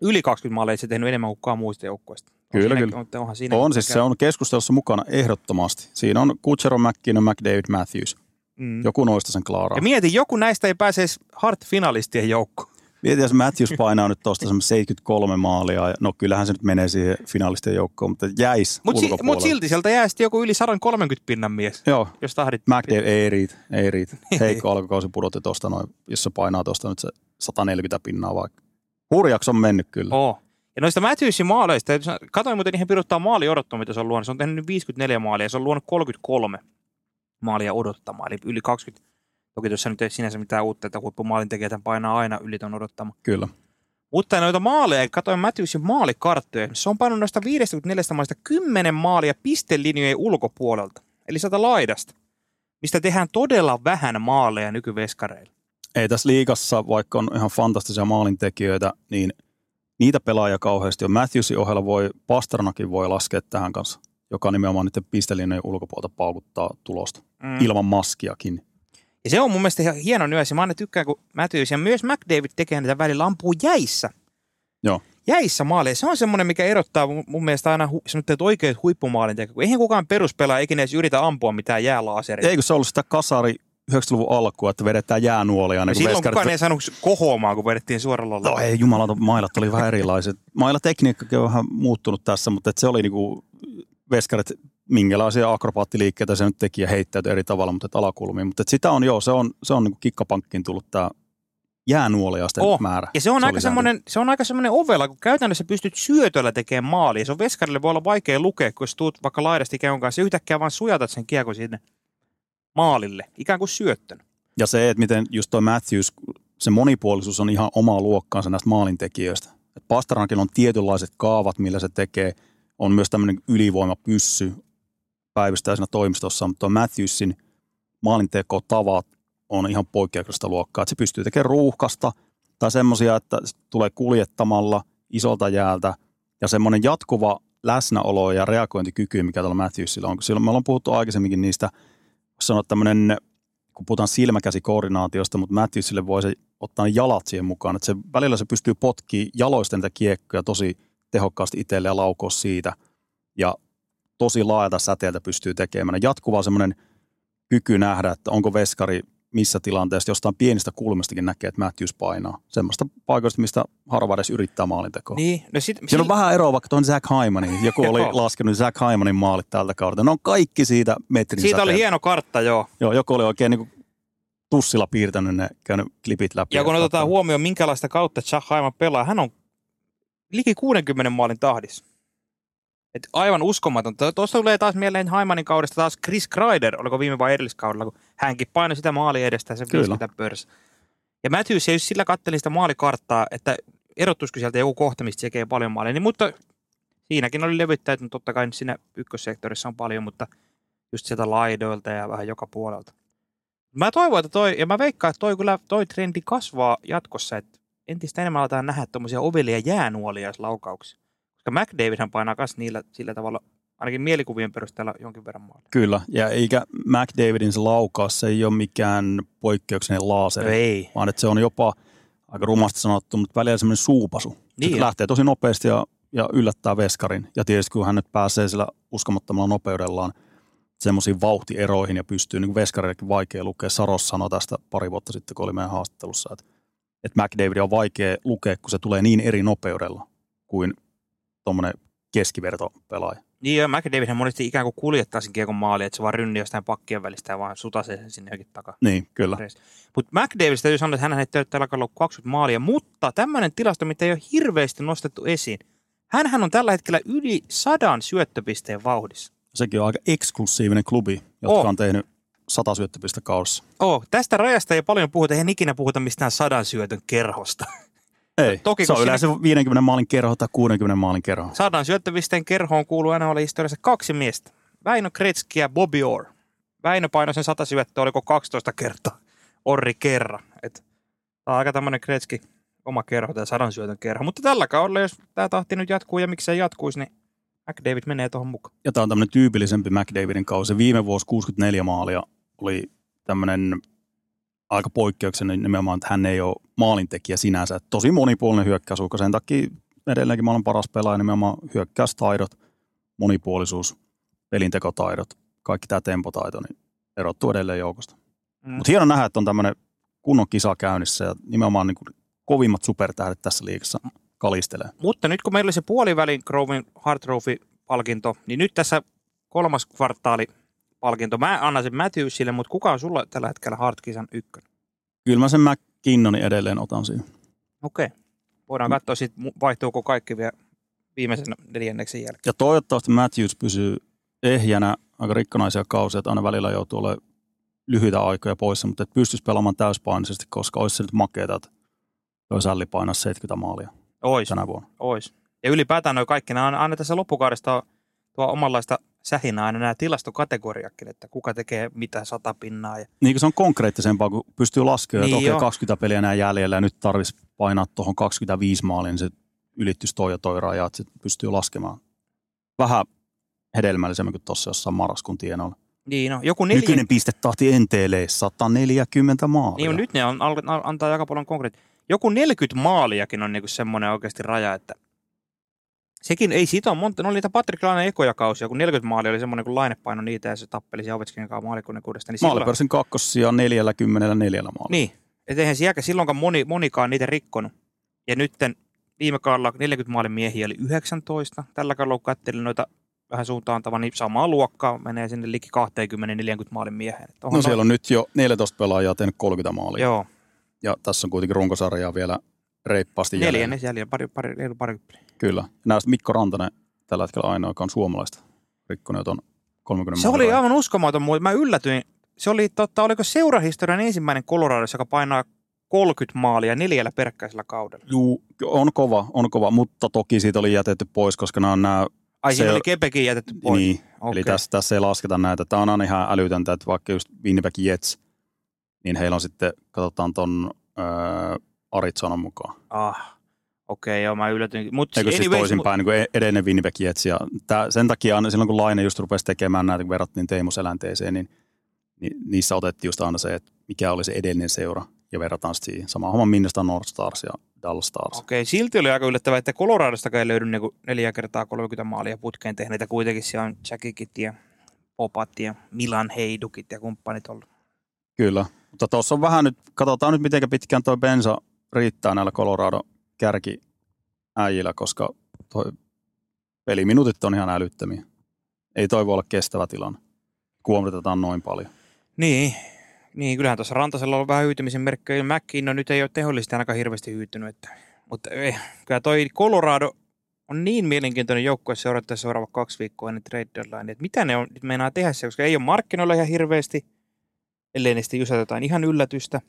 Yli 20 maalia, ei se tehnyt enemmän kuin kukaan muista joukkueesta. On Kyllä, siinä- kyllä. On, onhan siinä On siis se on keskustelussa mukana ehdottomasti. Siinä on Kutserov, McKinnon, McDavid, Matthews. Mm. Joku noista sen klaaraa. Ja mieti, joku näistä ei pääse edes Hart-finalistien joukkoon. Mieti, jos Matthews painaa nyt tuosta 73 maalia. Ja, no kyllähän se nyt menee siihen finalistien joukkoon, mutta jäis Mutta si- ulkopuolelle. mut silti sieltä jää sitten joku yli 130 pinnan mies, Joo, jos tahdit. McDavid ei riitä, ei riitä. Heikko alkukausi pudotti tuosta noin, jos se painaa tuosta nyt se 140 pinnaa vaikka. Hurjaksi on mennyt kyllä. Oo. Ja noista Matthewsin maaleista, katoin muuten ihan piruttaa maali odottaa, mitä se on luonut. Se on tehnyt nyt 54 maalia ja se on luonut 33 maalia odottamaan, eli yli 20. Toki tuossa nyt ei sinänsä mitään uutta, että huippumaalin tekijät painaa aina yli ton odottama. Kyllä. Mutta noita maaleja, katoin Matthewsin maalikarttoja, se on painanut noista 54 maalista 10 maalia pistelinjojen ulkopuolelta, eli sieltä laidasta, mistä tehdään todella vähän maaleja nykyveskareilla. ei tässä liigassa, vaikka on ihan fantastisia maalintekijöitä, niin niitä pelaajia kauheasti on. Matthewsin ohella voi, Pasternakin voi laskea tähän kanssa, joka nimenomaan niiden pistelinjojen ulkopuolelta paukuttaa tulosta. Mm. Ilman maskiakin. Ja se on mun mielestä ihan hieno nyös. ja Mä aina tykkään, kun Matthews ja myös McDavid tekee niitä välillä ampuu jäissä. Joo. Jäissä maaleja. Se on semmoinen, mikä erottaa mun, mielestä aina hu, oikeat huippumaalin. Kun eihän kukaan peruspelaaja ikinä edes yritä ampua mitään jäälaaseria. Eikö se ollut sitä kasari 90-luvun alkua, että vedetään jäänuolia. Niin Silloin kukaan ei saanut kohoamaan, kun vedettiin suoralla No lailla. ei jumalauta, mailat oli vähän erilaiset. Mailatekniikkakin on vähän muuttunut tässä, mutta se oli niinku veskarit, minkälaisia akrobaattiliikkeitä se nyt teki ja heittäytyi eri tavalla, mutta alakulmiin. Mutta sitä on joo, se on, se on niinku kikkapankkiin tullut tämä jäänuoliaisten Oh, määrä. Ja se on, Se aika semmoinen, se on aika semmoinen ovela, kun käytännössä pystyt syötöllä tekemään maalia. Se on veskarille voi olla vaikea lukea, kun jos tuut vaikka laidasti kiekon kanssa, yhtäkkiä vaan sujatat sen kiekon sinne maalille, ikään kuin syöttön. Ja se, että miten just toi Matthews, se monipuolisuus on ihan omaa luokkaansa näistä maalintekijöistä. Et Pasternakin on tietynlaiset kaavat, millä se tekee. On myös tämmöinen ylivoimapyssy päivystää siinä toimistossa, mutta Matthewsin maalintekotavat on ihan poikkeuksellista luokkaa. Että se pystyy tekemään ruuhkasta tai semmoisia, että se tulee kuljettamalla isolta jäältä ja semmoinen jatkuva läsnäolo ja reagointikyky, mikä tällä Matthewsilla on. Silloin me ollaan puhuttu aikaisemminkin niistä, sanoa tämmöinen kun puhutaan silmäkäsikoordinaatiosta, mutta Matthewsille voi se ottaa jalat siihen mukaan. Että se, välillä se pystyy potkimaan jaloista niitä kiekkoja tosi tehokkaasti itselle ja laukoa siitä. Ja tosi laajalta säteeltä pystyy tekemään. Jatkuva semmoinen kyky nähdä, että onko veskari missä tilanteessa, jostain pienistä kulmistakin näkee, että Matthews painaa. Semmoista paikoista, mistä harva edes yrittää maalintekoa. Niin, no sit, Siinä on vähän eroa vaikka tuon Zach Hymanin. Joku oli laskenut Zach Hymanin maalit tältä kautta. Ne on kaikki siitä metrin Siitä oli säteeltä. hieno kartta, joo. Joo, joku oli oikein niin tussilla piirtänyt ne, käynyt klipit läpi. Ja kun otetaan huomioon, minkälaista kautta Chahaiman pelaa, hän on liki 60 maalin tahdissa. Et aivan uskomatonta. Tuosta tulee taas mieleen Haimanin kaudesta taas Chris Kreider, oliko viime vai edelliskaudella, kun hänkin painoi sitä maali edestä ja se Kyllä. 50 pörs. Ja Matthews ei sillä kattelin sitä maalikarttaa, että erottuisiko sieltä joku kohta, mistä tekee paljon maaleja. Niin, mutta siinäkin oli levyttäytynyt, totta kai siinä ykkössektorissa on paljon, mutta just sieltä laidoilta ja vähän joka puolelta. Mä toivon, että toi, ja mä veikkaan, että toi, kyllä, toi trendi kasvaa jatkossa, että entistä enemmän aletaan nähdä tuommoisia ovelia jäänuolia laukauksia. Koska McDavidhän painaa myös niillä sillä tavalla, ainakin mielikuvien perusteella jonkin verran maalia. Kyllä, ja eikä McDavidin se laukaus, se ei ole mikään poikkeuksellinen laaseri, Ei. vaan että se on jopa aika rumasti sanottu, mutta välillä semmoinen suupasu. Niin se lähtee tosi nopeasti ja, ja yllättää veskarin. Ja tietysti kun hän nyt pääsee sillä uskomattomalla nopeudellaan semmoisiin vauhtieroihin ja pystyy, niin veskarillekin vaikea lukea. Saros sanoi tästä pari vuotta sitten, kun oli meidän haastattelussa, että, että McDavid on vaikea lukea, kun se tulee niin eri nopeudella kuin tuommoinen keskivertopelaaja. Niin ja McDavidhän monesti ikään kuin kuljettaa sen kiekon maaliin, että se vaan rynnii jostain pakkien välistä ja vaan sutasee sen sinne jokin takaa. Niin, kyllä. Mutta McDavidista täytyy sanoa, että hän heitti tällä kaudella 20 maalia, mutta tämmöinen tilasto, mitä ei ole hirveästi nostettu esiin. Hänhän on tällä hetkellä yli sadan syöttöpisteen vauhdissa. Sekin on aika eksklusiivinen klubi, jotka Oh. on tehnyt sata syöttöpistä kaudessa. Oh, tästä rajasta ei paljon puhuta, eihän ikinä puhuta mistään sadan syötön kerhosta. Ei, Toki, se on yleensä 50 maalin kerho tai 60 maalin kerho. Sadan syöttöpisteen kerhoon kuuluu aina oli historiassa kaksi miestä. Väinö Kretski ja Bobby Orr. Väinö painoi sen sata syöttöä, oliko 12 kertaa. Orri kerran. Et, tää on aika tämmöinen Kretski oma kerho, tämä sadan syötön kerho. Mutta tällä kaudella, jos tämä tahti nyt jatkuu ja miksei jatkuisi, niin McDavid menee tuohon mukaan. Ja tämä on tämmöinen tyypillisempi McDavidin kausi. Viime vuosi 64 maalia oli tämmöinen aika poikkeuksellinen nimenomaan, että hän ei ole maalintekijä sinänsä. Tosi monipuolinen hyökkäysuhka. Sen takia edelleenkin maailman paras pelaaja nimenomaan hyökkäystaidot, monipuolisuus, pelintekotaidot, kaikki tämä tempotaito, niin erottuu edelleen joukosta. Mm. Mutta hieno nähdä, että on tämmöinen kunnon kisa käynnissä ja nimenomaan niin kuin kovimmat supertähdet tässä liigassa kalistelee. Mutta nyt kun meillä oli se puolivälin Grovin Hart Trophy-palkinto, niin nyt tässä kolmas kvartaali palkinto. Mä annan sen Matthewsille, mutta kuka on sulla tällä hetkellä Hart-kisan ykkönen? Kyllä mä sen McKinnonin edelleen otan siihen. Okei. Voidaan katsoa sitten, vaihtuuko kaikki vielä viimeisen neljänneksen jälkeen. Ja toivottavasti Matthews pysyy ehjänä aika rikkonaisia kausia, että aina välillä joutuu olemaan lyhyitä aikoja poissa, mutta että pystyisi pelaamaan täyspainoisesti, koska olisi se nyt makeeta, että toi sälli painaa 70 maalia Ois, tänä vuonna. ois. Ja ylipäätään noin kaikki, nämä on aina tässä loppukaudesta tuo omanlaista sähinää aina nämä tilastokategoriakin, että kuka tekee mitä sata pinnaa. Ja... Niin kuin se on konkreettisempaa, kun pystyy laskemaan, Niin että okei, joo. 20 peliä enää jäljellä ja nyt tarvitsisi painaa tuohon 25 maaliin, niin se ylittyisi toi ja toi raja, että se pystyy laskemaan vähän hedelmällisemmin kuin tuossa jossain marraskuun tienoilla. Niin, no, joku neljä... Nykyinen pistetahti NTL 140 maalia. Niin, nyt ne on, antaa aika paljon konkreettista. Joku 40 maaliakin on niinku semmoinen oikeasti raja, että Sekin ei siitä on monta, ne oli niitä Patrick Laine ekoja kausia, kun 40 maali oli semmoinen, kun Laine paino niitä ja se tappeli se Ovechkinin kanssa maalikunnekuudesta. Niin silloin- Maalipörssin kakkosia 44 maalilla. Niin, et eihän sielläkään silloinkaan moni, monikaan niitä rikkonut. Ja nytten viime kaudella 40 maalin miehiä oli 19. Tällä kaudella kun katselin noita vähän suuntaantava, niin samaa luokkaa menee sinne liki 20-40 maalin mieheen. Onhan No siellä on nyt jo 14 pelaajaa tehnyt 30 maalia. Joo, Ja tässä on kuitenkin runkosarjaa vielä reippaasti jäljellä. neljännes jäljellä, pari, pari, pari, pari. Kyllä. Näistä Mikko Rantanen tällä hetkellä ainoa, joka on suomalaista rikkonut on 30 Se oli rajan. aivan uskomaton, mutta mä yllätyin. Se oli, totta, oliko seurahistorian ensimmäinen Coloradossa, joka painaa 30 maalia neljällä peräkkäisellä kaudella. Juu, on kova, on kova, mutta toki siitä oli jätetty pois, koska nämä on nämä, Ai Se- oli Kepekin jätetty pois. niin, Okei. eli tässä, tässä ei lasketa näitä. Tämä on aina ihan älytöntä, että vaikka just Winnipeg Jets, niin heillä on sitten, katsotaan ton äh, Arizonan mukaan. Ah, okei, joo, mä yllätyin. Mut Eikö siis anyways, toisinpäin, niin kuin edellinen Winnipeg Jets. Ja tää, sen takia aina silloin, kun Laine just rupesi tekemään näitä, kun verrattiin Teemu Selänteeseen, niin, niin, niissä otettiin just aina se, että mikä oli se edellinen seura, ja verrataan sitten siihen. Sama homma Minnesota North Stars ja Dallas Stars. Okei, silti oli aika yllättävää, että Coloradostakaan ei löydy niinku neljä kertaa 30 maalia putkeen tehneitä. Kuitenkin siellä on Jackikit ja Popat ja Milan Heidukit ja kumppanit ollut. Kyllä, mutta tuossa on vähän nyt, katsotaan nyt miten pitkään toi bensa riittää näillä Colorado kärkiäjillä, koska toi peliminuutit on ihan älyttömiä. Ei toi voi olla kestävä tilanne, kuomitetaan noin paljon. Niin, niin kyllähän tuossa Rantasella on vähän hyytymisen merkkejä. Mäkkiin no nyt ei ole tehollisesti ainakaan hirveästi hyytynyt. Että, mutta ei, kyllä toi Colorado on niin mielenkiintoinen joukkue seurata seuraavat kaksi viikkoa ennen trade deadline, että mitä ne on, nyt meinaa tehdä se, koska ei ole markkinoilla ihan hirveästi, ellei ne sitten jotain ihan yllätystä.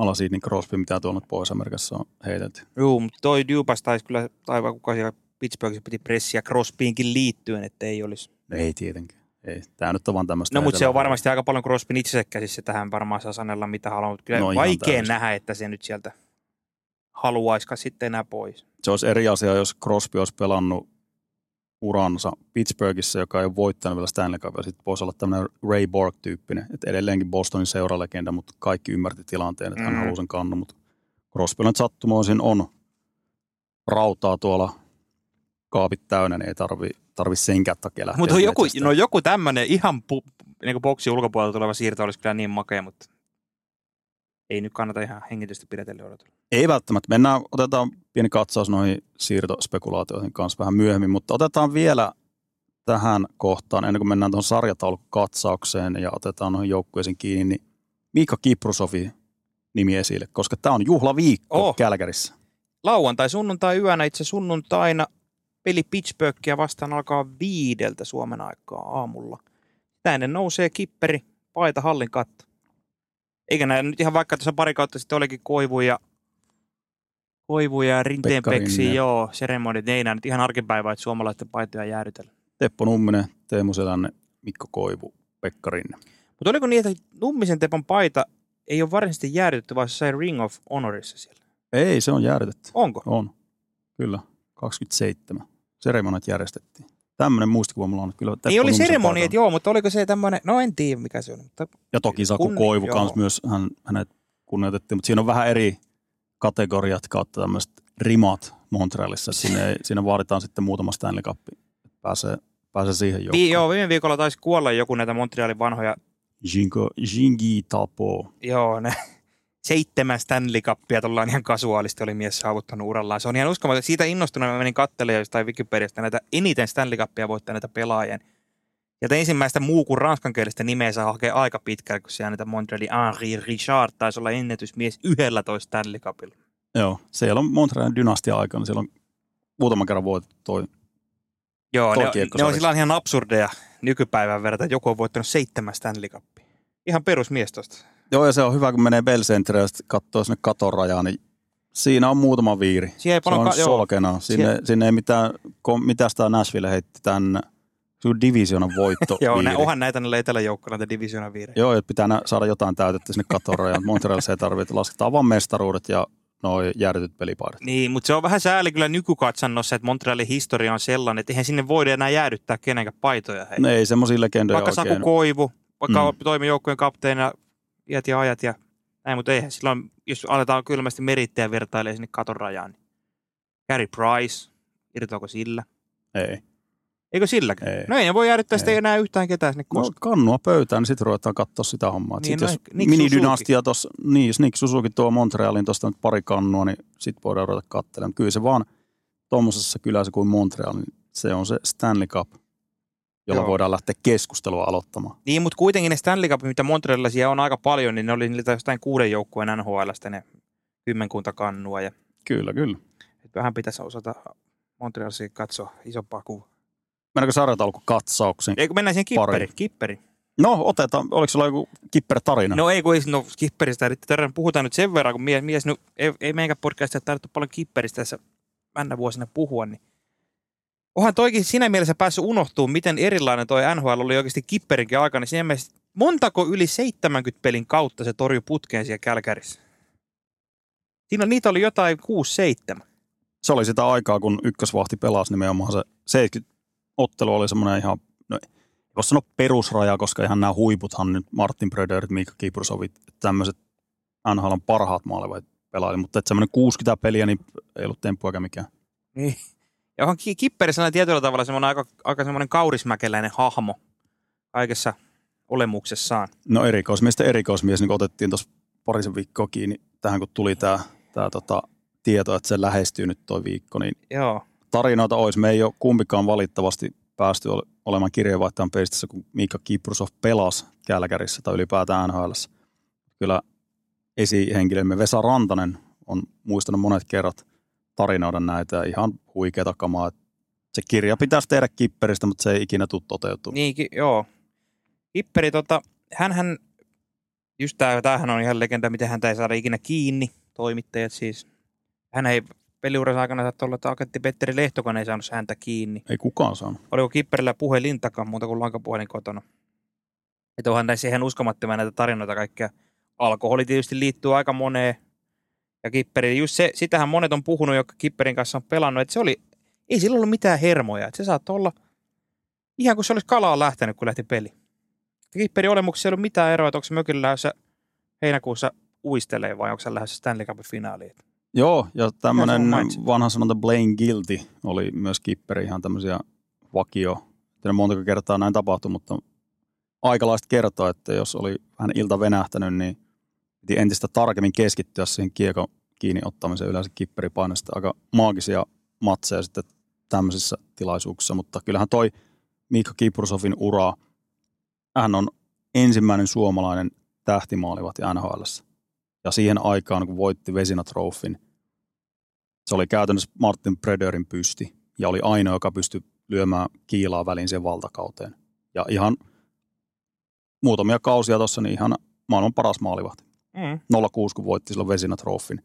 Ala siitä niin Crosby, mitä tuolla nyt pois Amerikassa on heitelty. Joo, mutta toi Dubas taisi kyllä, tai vai kuka siellä Pittsburghissa piti pressiä Crosbyinkin liittyen, että ei olisi. Ei tietenkään. Ei. Tämä nyt on vaan tämmöistä. No mutta se on varmasti aika paljon Crosbyn itsensä käsissä tähän varmaan saa sanella mitä haluaa, mutta kyllä No no, vaikea nähdä, että se nyt sieltä haluaisikaan sitten enää pois. Se olisi eri asia, jos Crosby olisi pelannut uransa Pittsburghissa, joka ei ole voittanut vielä Stanley Cupia. Sitten voisi olla tämmöinen Ray Borg-tyyppinen. Että edelleenkin Bostonin seuralegenda, mutta kaikki ymmärti tilanteen, että hän Mm. halusi sen kannun. Mutta Crosby nyt sattumoisin on rautaa tuolla kaapit täynnä, niin ei tarvi, tarvi senkään takia lähteä. Mutta joku, no joku tämmöinen ihan pu, niin boksi ulkopuolelta tuleva siirto olisi kyllä niin makea, mutta ei nyt kannata ihan hengitystä pidetellä odotella. Ei välttämättä. Mennään, otetaan pieni katsaus noihin siirtospekulaatioihin kanssa vähän myöhemmin, mutta otetaan vielä tähän kohtaan, ennen kuin mennään tuohon sarjataulukatsaukseen ja otetaan noihin joukkueisiin kiinni, niin Miika Kiprusovi nimi esille, koska tämä on juhlaviikko Oh. Kälkärissä. Lauantai, sunnuntai yönä, itse sunnuntaina peli Pittsburghia vastaan alkaa viideltä Suomen aikaa aamulla. Tänne nousee kipperi, paita hallin katto. Eikä näin nyt ihan vaikka tuossa pari kautta sitten olikin koivu ja koivu ja rinteen Rinne. joo, seremonit, ne ei näy nyt ihan arkipäivää, että suomalaisten paitoja jäädytellä. Teppo Numminen, Teemu Selänne, Mikko Koivu, Pekka Rinne. Mutta oliko niin, että Nummisen Tepon paita ei ole varsinaisesti jäädytetty, vaan se sai Ring of Honorissa siellä? Ei, se on jäädytetty. Onko? On. Kyllä. 27. Seremonat järjestettiin. Tämmöinen muistikuva mulla on kyllä. Niin oli Nummisen seremoni, paikalla. että joo, mutta oliko se tämmöinen, no en tiedä mikä se on. Mutta Ja toki Saku Kunni- Koivu joo. kanssa myös, hän, hänet kunnioitettiin, mutta siinä on vähän eri kategoriat kautta tämmöiset rimat Montrealissa. Siinä, siinä vaaditaan sitten muutama Stanley Cup, että pääsee, pääsee siihen joukkoon. Vi, joo, viime viikolla taisi kuolla joku näitä Montrealin vanhoja, Jingo, Jingi Tapo. joo, ne seitsemän Stanley Cupia tullaan ihan kasuaalisti oli mies saavuttanut urallaan. Se on ihan uskomaton. Siitä innostuneena mä menin katselemaan jostain Wikipediasta näitä eniten Stanley Cupia voittaneita pelaajia. Ja ensimmäistä muu kuin ranskankielistä nimeä saa hakea aika pitkälle, kun siellä näitä Montrealin Henri Richard taisi olla ennätysmies 11 Stanley Cupilla. Joo, siellä on Montrealin dynastia aikana. Siellä on muutaman kerran voitettu toi. Joo, Toi ne, ne on sillä ihan absurdeja nykypäivän verran, että joku on voittanut seitsemän Stanley Cupia. Ihan perusmies tosta. Joo, ja se on hyvä, kun menee Bell Centeriin ja katsoo sinne katorajaan, niin siinä on muutama viiri. Siellä ei Se paljon on ka- solkena. Sinne, Sie- sinne ei mitään, mitä sitä Nashville heitti tämän divisionan voitto. Joo, ne, onhan näitä näillä eteläjoukkoilla näitä divisioonan viirejä. Joo, että pitää nä- saada jotain täytettä sinne katorajaan. Montrealissa ei tarvitse, lasketaan vaan mestaruudet ja noin jäädytyt pelipaidat. Niin, mutta se on vähän sääli kyllä nykykatsannossa, että Montrealin historia on sellainen, että eihän sinne voida enää jäädyttää kenenkään paitoja. Hei. Ne ei semmoisia legendoja Vaikka Saku oikein. Koivu, vaikka Mm. mm. toimi joukkojen kapteena iät ja ajat ja näin, mutta eihän silloin, jos aletaan kylmästi merittäjä vertailemaan sinne katon rajaan, niin Gary Price, irtoako sillä? Ei. Eikö silläkään? Ei. No ei ne voi jäädyttää sitä Ei. enää yhtään ketään sinne No, koskaan. kannua pöytään, niin sitten ruvetaan katsoa sitä hommaa. Niin, no, jos Nick minidynastia tuossa, niin, Nick Suzuki tuo Montrealin tuosta nyt pari kannua, niin sitten voidaan ruveta katselemaan. Kyllä se vaan tuommoisessa kylässä kuin Montreal, niin se on se Stanley Cup, jolla Joo. voidaan lähteä keskustelua aloittamaan. Niin, mutta kuitenkin ne Stanley Cup, mitä Montrealilaisia on aika paljon, niin ne oli niiltä jostain kuuden joukkueen NHLstä ne kymmenkunta kannua. Ja Kyllä, kyllä. et vähän pitäisi osata Montrealisia katsoa isompaa kuvaa. Mennäänkö sarjataulukko katsauksiin? Eikö mennään siihen kipperi? kipperi. No, otetaan. Oliko sulla joku kipper tarina? No ei kun ei, no kipperistä tarina. puhutaan nyt sen verran, kun mies, mies no, ei, ei meidän podcastissa tarvittu paljon kipperistä tässä männä vuosina puhua, niin onhan toikin siinä mielessä päässyt unohtuu, miten erilainen toi NHL oli oikeasti kipperinkin aikana. Siinä mielessä, montako yli 70 pelin kautta se torjui putkeen siellä Kälkärissä? Siinä niitä oli jotain 6-7. Se oli sitä aikaa, kun ykkösvahti pelasi nimenomaan se 70 ottelu oli semmoinen ihan, no ei voi sanoa perusraja, koska ihan nämä huiputhan nyt, Martin Brederit, Mika Kiprusovit, tämmöiset NHLn parhaat maalivahit pelaili, mutta että semmoinen 60 peliä, niin ei ollut temppu eikä mikään. Niin. Ja Ki- kipperi sellainen tietyllä tavalla semmoinen aika, aika semmoinen kaurismäkeläinen hahmo kaikessa olemuksessaan. No erikoismies ja erikoismies, niin kun otettiin tuossa parisen viikkoa kiinni tähän, kun tuli tämä, tämä tota, tieto, että se lähestyy nyt toi viikko, niin Joo. tarinoita olisi. Me ei ole kumpikaan valittavasti päästy ole- olemaan kirjeenvaihtajan pestissä, kun Mika Kiprusov pelasi Kälkärissä tai ylipäätään NHL. Kyllä esihenkilömme Vesa Rantanen on muistanut monet kerrat tarinoida näitä ihan huikeata kamaa. Se kirja pitäisi tehdä kipperistä, mutta se ei ikinä tule toteutumaan. Niin, ki- joo. Kipperi, tota, hänhän, just tää, tämähän on ihan legenda, miten häntä ei saada ikinä kiinni, toimittajat siis. Hän ei peliuransa aikana saattaa olla, että agentti Petteri Lehtokan ei saanut häntä kiinni. Ei kukaan saanut. Oliko Kipperillä puhelintakaan muuta kuin lankapuhelin kotona? Että onhan näissä ihan uskomattomia näitä tarinoita kaikkea. Alkoholi tietysti liittyy aika moneen. Ja Kipperi, just se, sitähän monet on puhunut, jotka Kipperin kanssa on pelannut, että se oli, ei sillä ollut mitään hermoja. Että se saattoi olla ihan kuin se olisi kalaa lähtenyt, kun lähti peli. Kipperin olemuksessa ei ollut mitään eroa, että onko se mökillä lähdössä heinäkuussa uistelee vai onko se lähdössä Stanley Cupin finaaliin. Joo, ja tämmöinen vanha sanonta Blaine Guilty oli myös kipperi, ihan tämmöisiä vakio. En tiedä montako kertaa näin tapahtui, mutta aikalaista kertoa, että jos oli vähän ilta venähtänyt, niin piti entistä tarkemmin keskittyä siihen kiekon kiinni ottamiseen yleensä kipperipainosta. Aika maagisia matseja sitten tämmöisissä tilaisuuksissa, mutta kyllähän toi Mika Kiprusovin ura, hän on ensimmäinen suomalainen tähtimaalivahti NHLssä. Ja siihen aikaan, kun voitti Vesina Trophyn, se oli käytännössä Martin Prederin pysti ja oli ainoa, joka pystyi lyömään kiilaa väliin siihen valtakauteen. Ja ihan muutamia kausia tuossa, niin ihan maailman paras maalivahti. Mm. 06, kun voitti silloin Vesina Trophyn.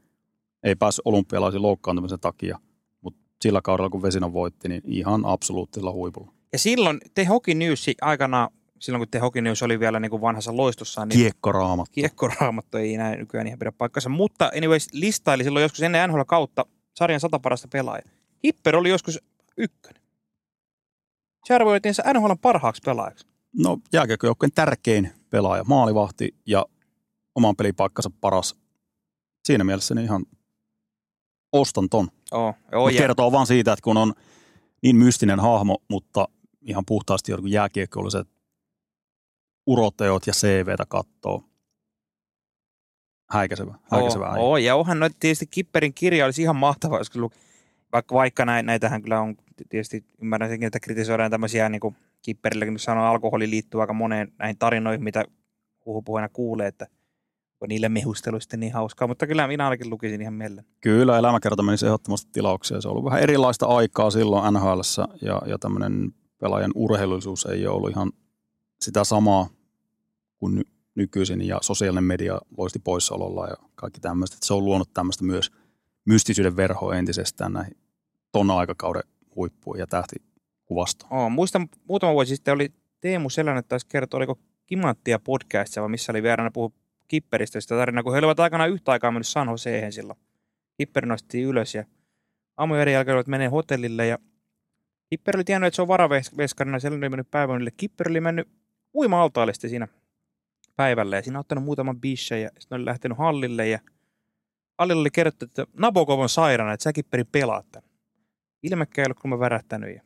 Ei päässyt olympialaisiin loukkaantumisen takia, mutta sillä kaudella, kun Vesina voitti, niin ihan absoluuttisella huipulla. Ja silloin The Hockey News aikana, silloin kun The Hockey News oli vielä niin kuin vanhassa loistossaan, niin Kiekkoraamat. kiekkoraamattu ei enää nykyään ihan pidä paikkansa. Mutta anyways, listaili silloin joskus ennen NHL kautta sarjan sata parasta pelaajaa. Hipper oli joskus ykkönen. Se arvioitiin NHL parhaaksi pelaajaksi. No jääkiekkojoukkojen tärkein pelaaja, maalivahti ja oman pelipaikkansa paras. Siinä mielessä niin ihan ostan ton. Mut ja, kertoo vaan siitä, että kun on niin mystinen hahmo, mutta ihan puhtaasti jotkut jääkiekkoilliset uroteot ja CVtä kattoo. Häikäisevä, häikäisevä oo, oo, ja onhan noita tietysti Kipperin kirja olisi ihan mahtava, jos lu- vaikka, vaikka näin, näitähän kyllä on tietysti, ymmärrän senkin, että kritisoidaan tämmöisiä niin kuin Kipperilläkin, nyt sanoo, alkoholi liittyy aika moneen näihin tarinoihin, mitä huhupuheena kuulee, että onko niille mehustelu sitten niin hauskaa, mutta kyllä minä ainakin lukisin ihan mielelläni. Kyllä, elämäkerta menisi ehdottomasti tilauksia. Se on ollut vähän erilaista aikaa silloin nhl ja, ja tämmöinen pelaajan urheilullisuus ei ole ollut ihan sitä samaa kuin ny, nykyisin ja sosiaalinen media loisti poissaololla ja kaikki tämmöistä. Se on luonut tämmöistä myös mystisyyden verhoa entisestään näihin ton aikakauden huippuun ja tähtikuvastoon. Oo, muistan muutama vuosi sitten oli Teemu Selänne taisi kertoa, oliko Kimanttia podcastissa, vai missä oli vieraana puhu Kipperistä sitä tarinaa, kun he olivat aikanaan yhtä aikaa mennyt San Joseen silloin. Kipperi nosti ylös ja aamujen jälkeen olivat menneet hotellille ja Kipperi oli tiennyt, että se on varaveskarina, siellä oli mennyt päivänille. Kipperi oli mennyt uima-altaalle sitten siinä päivällä ja siinä on ottanut muutaman bishen ja sitten oli lähtenyt hallille ja hallille oli kerrottu, että Nabokov on sairaana, että sä Kipperi pelaat tämän. Ilmekkä ei ollut kun mä värähtänyt ja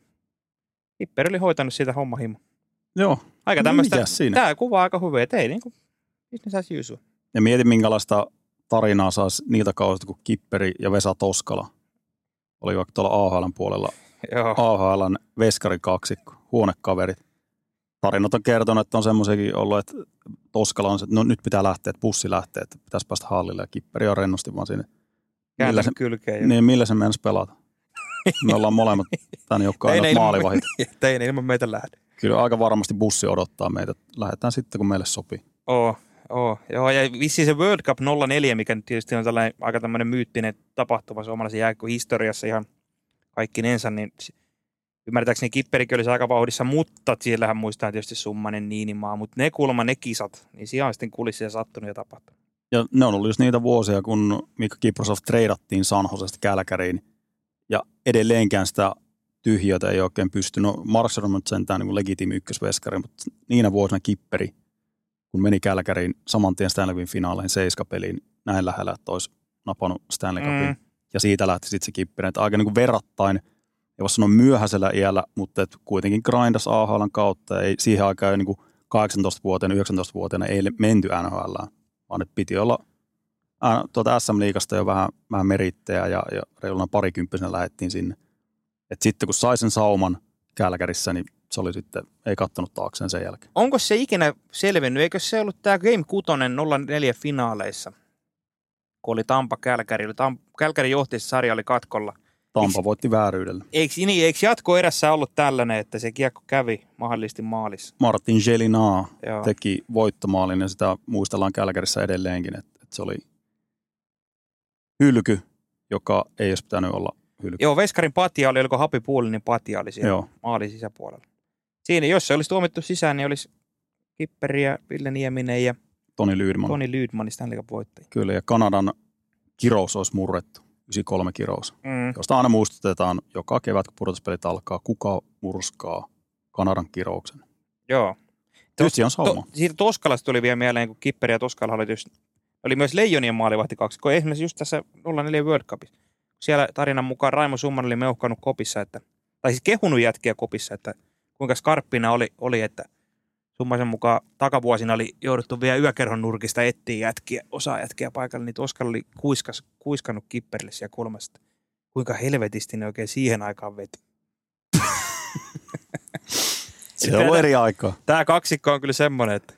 Kipperi oli hoitanut siitä hommahimo. Joo, Aika No tämmöistä, tämä kuvaa aika hyvin, että ei niinku, business as usual. ja mieti minkälaista tarinaa saisi niiltä kausilta, kun Kipperi ja Vesa Toskala oli vaikka tuolla AHLn puolella Joo. AHLn veskarikaksikko, huonekaverit. Tarinat on kertonut, että on semmoisiakin ollut, että Toskala on se, että no nyt pitää lähteä, että bussi lähtee, että pitäisi päästä hallille ja Kipperi on rennosti vaan siinä. Millä se, kylkeen. Niin, millä se meinasi pelata? Me ollaan molemmat tän joukkoon ilman- maalivahit. Tein ilman meitä lähde. Kyllä aika varmasti bussi odottaa meitä. Lähdetään sitten, kun meille sopii. Oo, oo. Joo, ja vissiin se World Cup 04, mikä nyt tietysti on tällainen aika tämmöinen myyttinen tapahtuma suomalaisen jääkön historiassa ihan kaikkinensa, niin ymmärtääkseni Kipperikin olisi aika vauhdissa, mutta siellähän muistaa tietysti Summanen, Niinimaa, mutta ne kuulemma ne kisat, niin siellä on sitten kulissia sattunut ja tapahtunut. Ja ne on ollut just niitä vuosia, kun Mikko Kiprosov treidattiin San Josesta Kälkäriin. Ja edelleenkään sitä tyhjötä ei oikein pysty. No Markström on sentään niin legitiimi ykkösveskari, mutta niinä vuosina Kipperi, kun meni Kälkäriin saman tien Stanley Cupin finaaleihin seiskapeliin näin lähellä, että olisi napannut Stanley Cupin. Mm. Ja siitä lähti sitten se Kipperi. Että aika niin kuin verrattain, ei voi sanoa myöhäisellä iällä, mutta et kuitenkin grindas AHLn kautta. Ei, siihen aikaan niin 18-vuotiaana, 19-vuotiaana ei menty NHL, vaan että piti olla tuota SM-liigasta jo vähän, vähän merittejä ja, ja reiluna parikymppisenä lähdettiin sinne. Et sitten kun sai sen sauman Kälkärissä, niin se oli sitten, ei kattonut taakseen sen jälkeen. Onko se ikinä selvinnyt? Eikö se ollut tämä Game 6 04 finaaleissa, kun oli Tampa Kälkäri? Oli Tam- Kälkäri johti, se sarja oli katkolla. Tampa Eikö- voitti vääryydellä. Eikö, niin, eikö jatkoerässä ollut tällainen, että se kiekko kävi mahdollisesti maalissa? Martin Jelina Joo. teki voittomaalin ja sitä muistellaan Kälkärissä edelleenkin, että, että se oli hylky, joka ei olisi pitänyt olla hylky. Joo, Veskarin patja oli, oliko Happy Poolinin patja oli siellä Joo. maalin sisäpuolella. Siinä, jos se olisi tuomittu sisään, niin olisi Kipperi ja Ville Nieminen ja Toni Lydman. Toni Lydman Stanley Cup voittajia. Kyllä, ja Kanadan kirous olisi murrettu. 93 kirous. Mm. josta aina muistutetaan joka kevät, kun pudotuspelit alkaa, kuka murskaa Kanadan kirouksen. Joo. Tietysti on sauma. To, siitä Toskalasta tuli vielä mieleen, kun Kipperi ja Toskala oli, just, oli myös Leijonien maalivahti kaksi, kun esimerkiksi just tässä 04 World Cupissa. Siellä tarinan mukaan Raimo Summan oli meuhkannut kopissa, että, tai siis kehunut jätkiä kopissa, että kuinka skarppina oli, oli että Summaisen mukaan takavuosina oli jouduttu vielä yökerhon nurkista etsiä jätkiä, osa jätkiä paikalle, niin Toskala oli kuiskas, kuiskannut Kipperille siellä kulmasta. Kuinka helvetisti ne oikein siihen aikaan veti. Se on eri aikaa. Tämä kaksikko on kyllä semmoinen, että,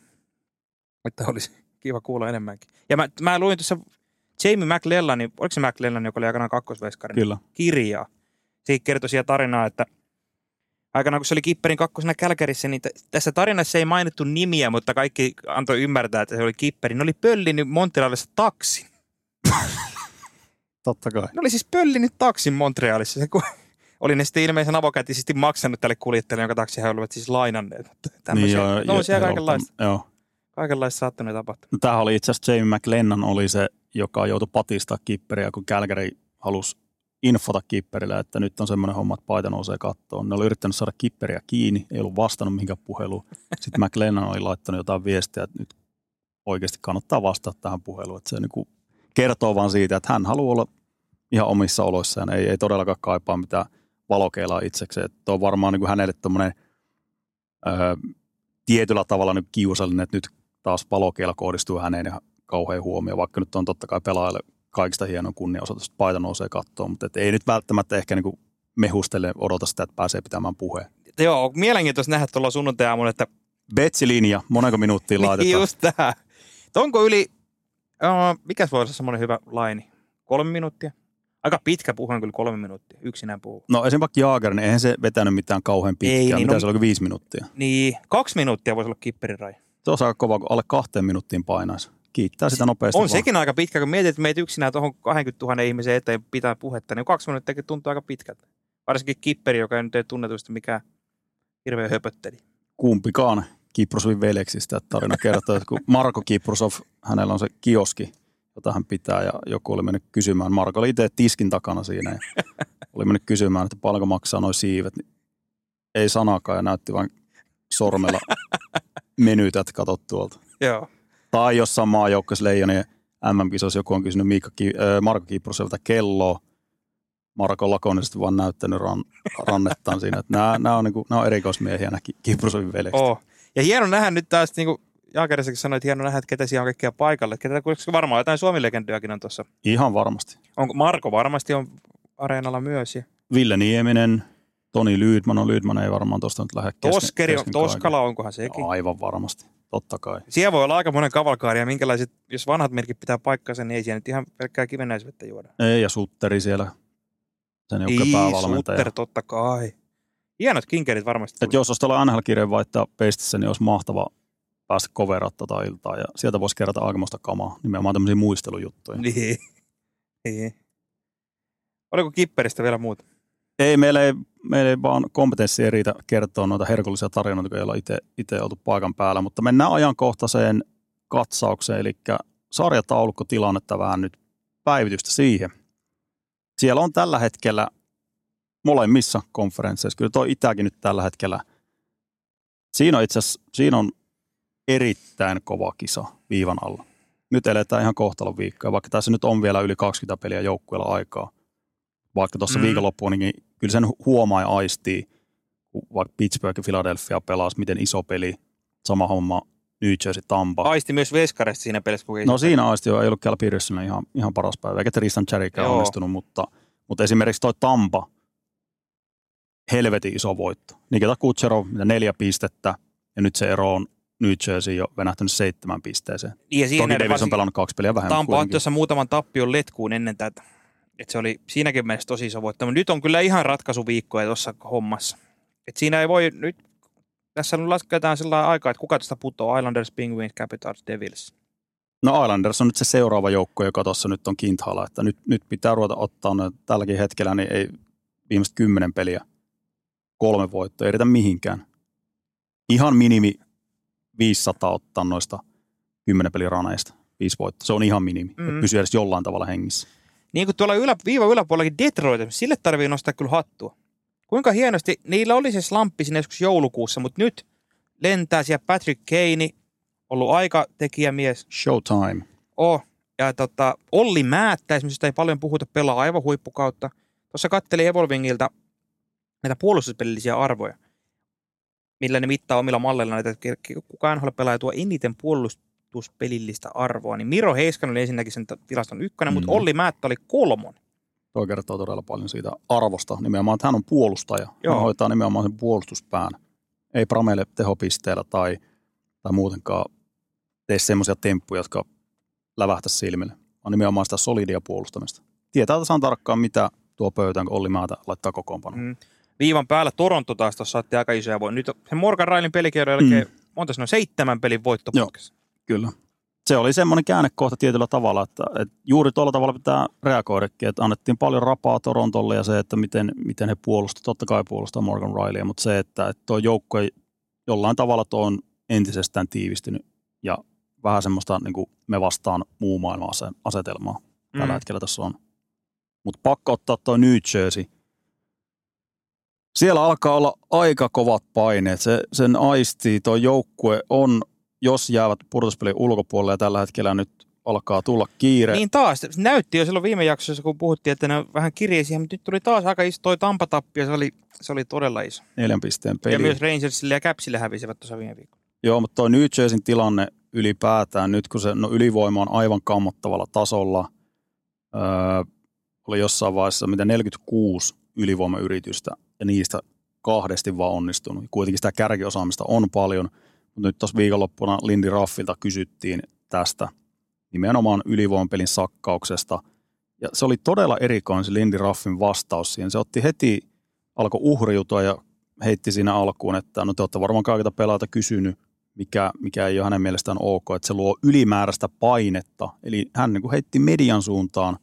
että olisi kiva kuulla enemmänkin. Ja mä, mä luin tuossa Jamie McLellanin, oliko se McLellan, joka oli aikanaan kakkosveskari, Kyllä. kirjaa. Siitä kertoi siellä tarinaa, että aikanaan kun se oli Kipperin kakkosena Kälkärissä, niin t- tässä tarinassa ei mainittu nimiä, mutta kaikki antoi ymmärtää, että se oli Kipperi. Ne oli pöllinyt Montrealissa taksin. Totta kai. Ne oli siis pöllinyt taksin Montrealissa. Se, kun, oli ne sitten ilmeisen avokätisesti maksanut tälle kuljettajalle, jonka taksi he olivat siis lainanneet. Tämmöisiä, joo, niin, tämmöisiä ja- kaikenlaista, Joo. kaikenlaista saattanut tapahtua. Tämähän oli itse asiassa Jamie McLennan oli se, joka joutui patistaa kipperiä, kun Calgary halusi infota kipperille, että nyt on semmoinen homma, että paita nousee kattoon. Ne oli yrittänyt saada kipperiä kiinni, ei ollut vastannut mihinkään puheluun. Sitten McLennan oli laittanut jotain viestiä, että nyt oikeasti kannattaa vastata tähän puheluun. Että se niin kertoo vaan siitä, että hän haluaa olla ihan omissa oloissaan, ei, ei todellakaan kaipaa mitään valokeilaa itsekseen. Että on varmaan niin kuin hänelle tuommoinen tietyllä tavalla nyt kiusallinen, että nyt taas valokeila kohdistuu häneen ja kauhean huomio, vaikka nyt on totta kai pelaajalle kaikista hieno kunnianosoitus, että paita nousee kattoon, mutta et ei nyt välttämättä ehkä niin kuin mehustele odota sitä, että pääsee pitämään puheen. Joo, mielenkiintoista nähdä tuolla sunnuntai-aamulla, että Betsi-linja, monenko minuuttia niin laitetaan? just tämä. Onko yli, uh, mikäs voisi olla semmoinen hyvä laini? Kolme minuuttia? Aika pitkä puhe on kyllä kolme minuuttia, yksinään puhuu. No esimerkiksi Jaager, niin eihän se vetänyt mitään kauhean pitkään. Ei, niin Mitä no- se oli, viisi minuuttia? Niin, kaksi minuuttia voisi olla kipperin raja. Se on aika kova, kun alle kahteen minuuttiin painaisi. Kiittää sitä nopeasti On vaan. sekin aika pitkä, kun mietit, että meitä yksinään tuohon 20 000 ihmisen eteen pitää puhetta, niin kaksi minuuttia tuntuu aika pitkältä. Varsinkin kipperi, joka ei nyt ei tunnetusti mikään hirveä höpötteli. kumpikaan Kiprosovin veljeksistä. Tarina kertoo, että kun Marko Kiprosov, hänellä on se kioski, jota hän pitää, ja joku oli mennyt kysymään. Marko oli itse tiskin takana siinä, ja oli mennyt kysymään, että paljonko maksaa noin siivet. Niin ei sanakaan, ja näytti vain sormella menytä, että katot tuolta. Joo. Tai jossain maajoukkueessa Leijonien MM-kisoissa joku on kysynyt Miikka, Ki- äh, Marko Kiprosovilta kelloa, Marko lakonisesti vaan näyttänyt ran, rannettaan siinä. Että nämä, nämä, on, niin kuin, nämä on erikoismiehiä, nämä Kiprusovin veljekset. Oh. Ja hieno nähdä nyt taas, niin kuin Jaakerissakin sanoi, että hieno nähdä, että ketä siellä on kaikkia paikalle. Ketä, varmaan jotain Suomi-legendojakin on tuossa. Ihan varmasti. Onko Marko varmasti on areenalla myös. Ja Ville Nieminen, Toni Lydman, no Lydman ei varmaan tuosta nyt lähde kesken, Toskeri, kesken Toskala, onkohan sekin? Aivan varmasti, totta kai. Siellä voi olla aika monen kavalkaari ja minkälaiset, jos vanhat merkit pitää paikkansa, niin ei siellä nyt ihan pelkkää kivennäisvettä juoda. Ei, ja Sutteri siellä, sen päävalmentaja. Sutter, totta kai. Hienot kinkerit varmasti. Et jos olisi tuolla NHL-kirjeen vaihtaa pestissä, niin olisi mahtava päästä coverat tota iltaa ja sieltä voisi kerätä aikamoista kamaa, nimenomaan tämmöisiä muistelujuttuja. Niin. niin. Oliko kipperistä vielä muuta? Ei, meillä ei, meillä ei vaan kompetenssi ei riitä kertoa noita herkullisia tarinoita, kun ei olla itse, oltu paikan päällä, mutta mennään ajankohtaiseen katsaukseen, eli sarjataulukkotilannetta vähän nyt päivitystä siihen. Siellä on tällä hetkellä molemmissa konferensseissa, kyllä tuo Itäkin nyt tällä hetkellä, siinä on itse asiassa, siinä on erittäin kova kisa viivan alla. Nyt eletään ihan kohtalon viikkoa, vaikka tässä nyt on vielä yli 20 peliä joukkueella aikaa vaikka tuossa Mm. viikonloppuun, niin kyllä sen huomaa ja aistii, kun vaikka Pittsburgh ja Philadelphia pelasi, miten iso peli, sama homma New Jersey, Tampa. Aisti myös Veskaresta siinä pelissä, kun no siinä aisti jo, ei ollut Cal Peterson ihan, ihan paras päivä, eikä Tristan Cherrykään onnistunut, mutta, mutta esimerkiksi toi Tampa, helvetin iso voitto. Nikita Kucherov, mitä neljä pistettä, ja nyt se ero on New Jersey jo venähtänyt seitsemän pisteeseen. Ja siinä Toki Davis on pelannut kaksi peliä vähemmän Tampa kuitenkin. tuossa muutaman tappion letkuun ennen tätä. Et se oli siinäkin mielessä tosi iso voitto. Mutta nyt on kyllä ihan ratkaisuviikkoja tuossa hommassa. Et siinä ei voi nyt, tässä nyt lasketaan sillä aikaa, että kuka tästä putoaa. Islanders, Penguins, Capitals, Devils. No Islanders on nyt se seuraava joukko, joka tuossa nyt on kinthala, että nyt, nyt pitää ruveta ottaa no, tälläkin hetkellä, niin ei viimeiset kymmenen peliä kolme voittoa, ei riitä mihinkään. Ihan minimi 500 ottaa noista kymmenen pelin raneista, viisi voittoa. Se on ihan minimi, Mm. mm. että pysyy edes jollain tavalla hengissä. Niin kuin tuolla ylä, viiva yläpuolellakin Detroit, sille tarvii nostaa kyllä hattua. Kuinka hienosti, niillä oli se slamppi sinne joskus joulukuussa, mutta nyt lentää siellä Patrick Kane, ollut aikatekijämies, Showtime. Oh, ja tota, Olli Määttä, esimerkiksi josta ei paljon puhuta, pelaa aivan huippukautta. Tuossa katteli Evolvingilta näitä puolustuspelillisiä arvoja, millä ne mittaa omilla malleilla näitä, että kuka NHL-pelaaja tuo eniten puolustuspelillistä arvoa. Niin Miro Heiskanen oli ensinnäkin sen tilaston ykkönen, mm. mutta Mhm. Olli Määttä oli kolmon. Toi kertoo todella paljon siitä arvosta. Nimenomaan, että hän on puolustaja. Joo. Hän hoitaa nimenomaan sen puolustuspään. Ei prameile tehopisteellä tai, tai muutenkaan tee semmoisia temppuja, jotka lävähtäisi silmille, vaan nimenomaan sitä solidia puolustamista. Tietää tasan tarkkaan, mitä tuo pöytään, kun Olli Määtä laittaa kokoonpano. Mm. Viivan päällä Toronto taas tuossa otti aika isoja voin. Nyt se Morgan Railin pelikirjan jälkeen, mm. monta on seitsemän pelin voittoputkessa. Kyllä. Se oli semmoinen käännekohta tietyllä tavalla, että, että juuri tuolla tavalla pitää reagoidakin, että annettiin paljon rapaa Torontolle ja se, että miten, miten he puolustivat, totta kai puolustaa Morgan Rileya, mutta se, että, että tuo joukko ei jollain tavalla tuo on entisestään tiivistynyt ja vähän semmoista niin kuin me vastaan muu maailman ase- asetelmaa tällä Mm. hetkellä tässä on. Mutta pakko ottaa tuo New Jersey. Siellä alkaa olla aika kovat paineet. Se, sen aistii, tuo joukkue on, jos jäävät pudotuspelin ulkopuolelle ja tällä hetkellä nyt alkaa tulla kiire. Niin taas, näytti jo silloin viime jaksossa, kun puhuttiin, että ne on vähän kirjeisiä, mutta nyt tuli taas aika iso toi Tampatappio, se oli, se oli todella iso. Neljän pisteen Peli. Ja myös Rangersille ja Capsille hävisivät tuossa viime viikolla. Joo, mutta tuo New Jerseyn tilanne ylipäätään, nyt kun se no, ylivoima on aivan kammottavalla tasolla, öö, oli jossain vaiheessa mitä 46 ylivoimayritystä ja niistä kahdesti vaan onnistunut. Kuitenkin sitä kärkiosaamista on paljon, mutta nyt tuossa viikonloppuna Lindy Raffilta kysyttiin tästä nimenomaan ylivoimapelin sakkauksesta. Ja se oli todella erikoinen se Lindy Raffin vastaus siihen. Se otti heti, alkoi uhriutua ja heitti siinä alkuun, että no te olette varmaan kaikilta pelaajilta kysynyt, mikä, mikä ei ole hänen mielestään ok, että se luo ylimääräistä painetta. Eli hän niin heitti median suuntaan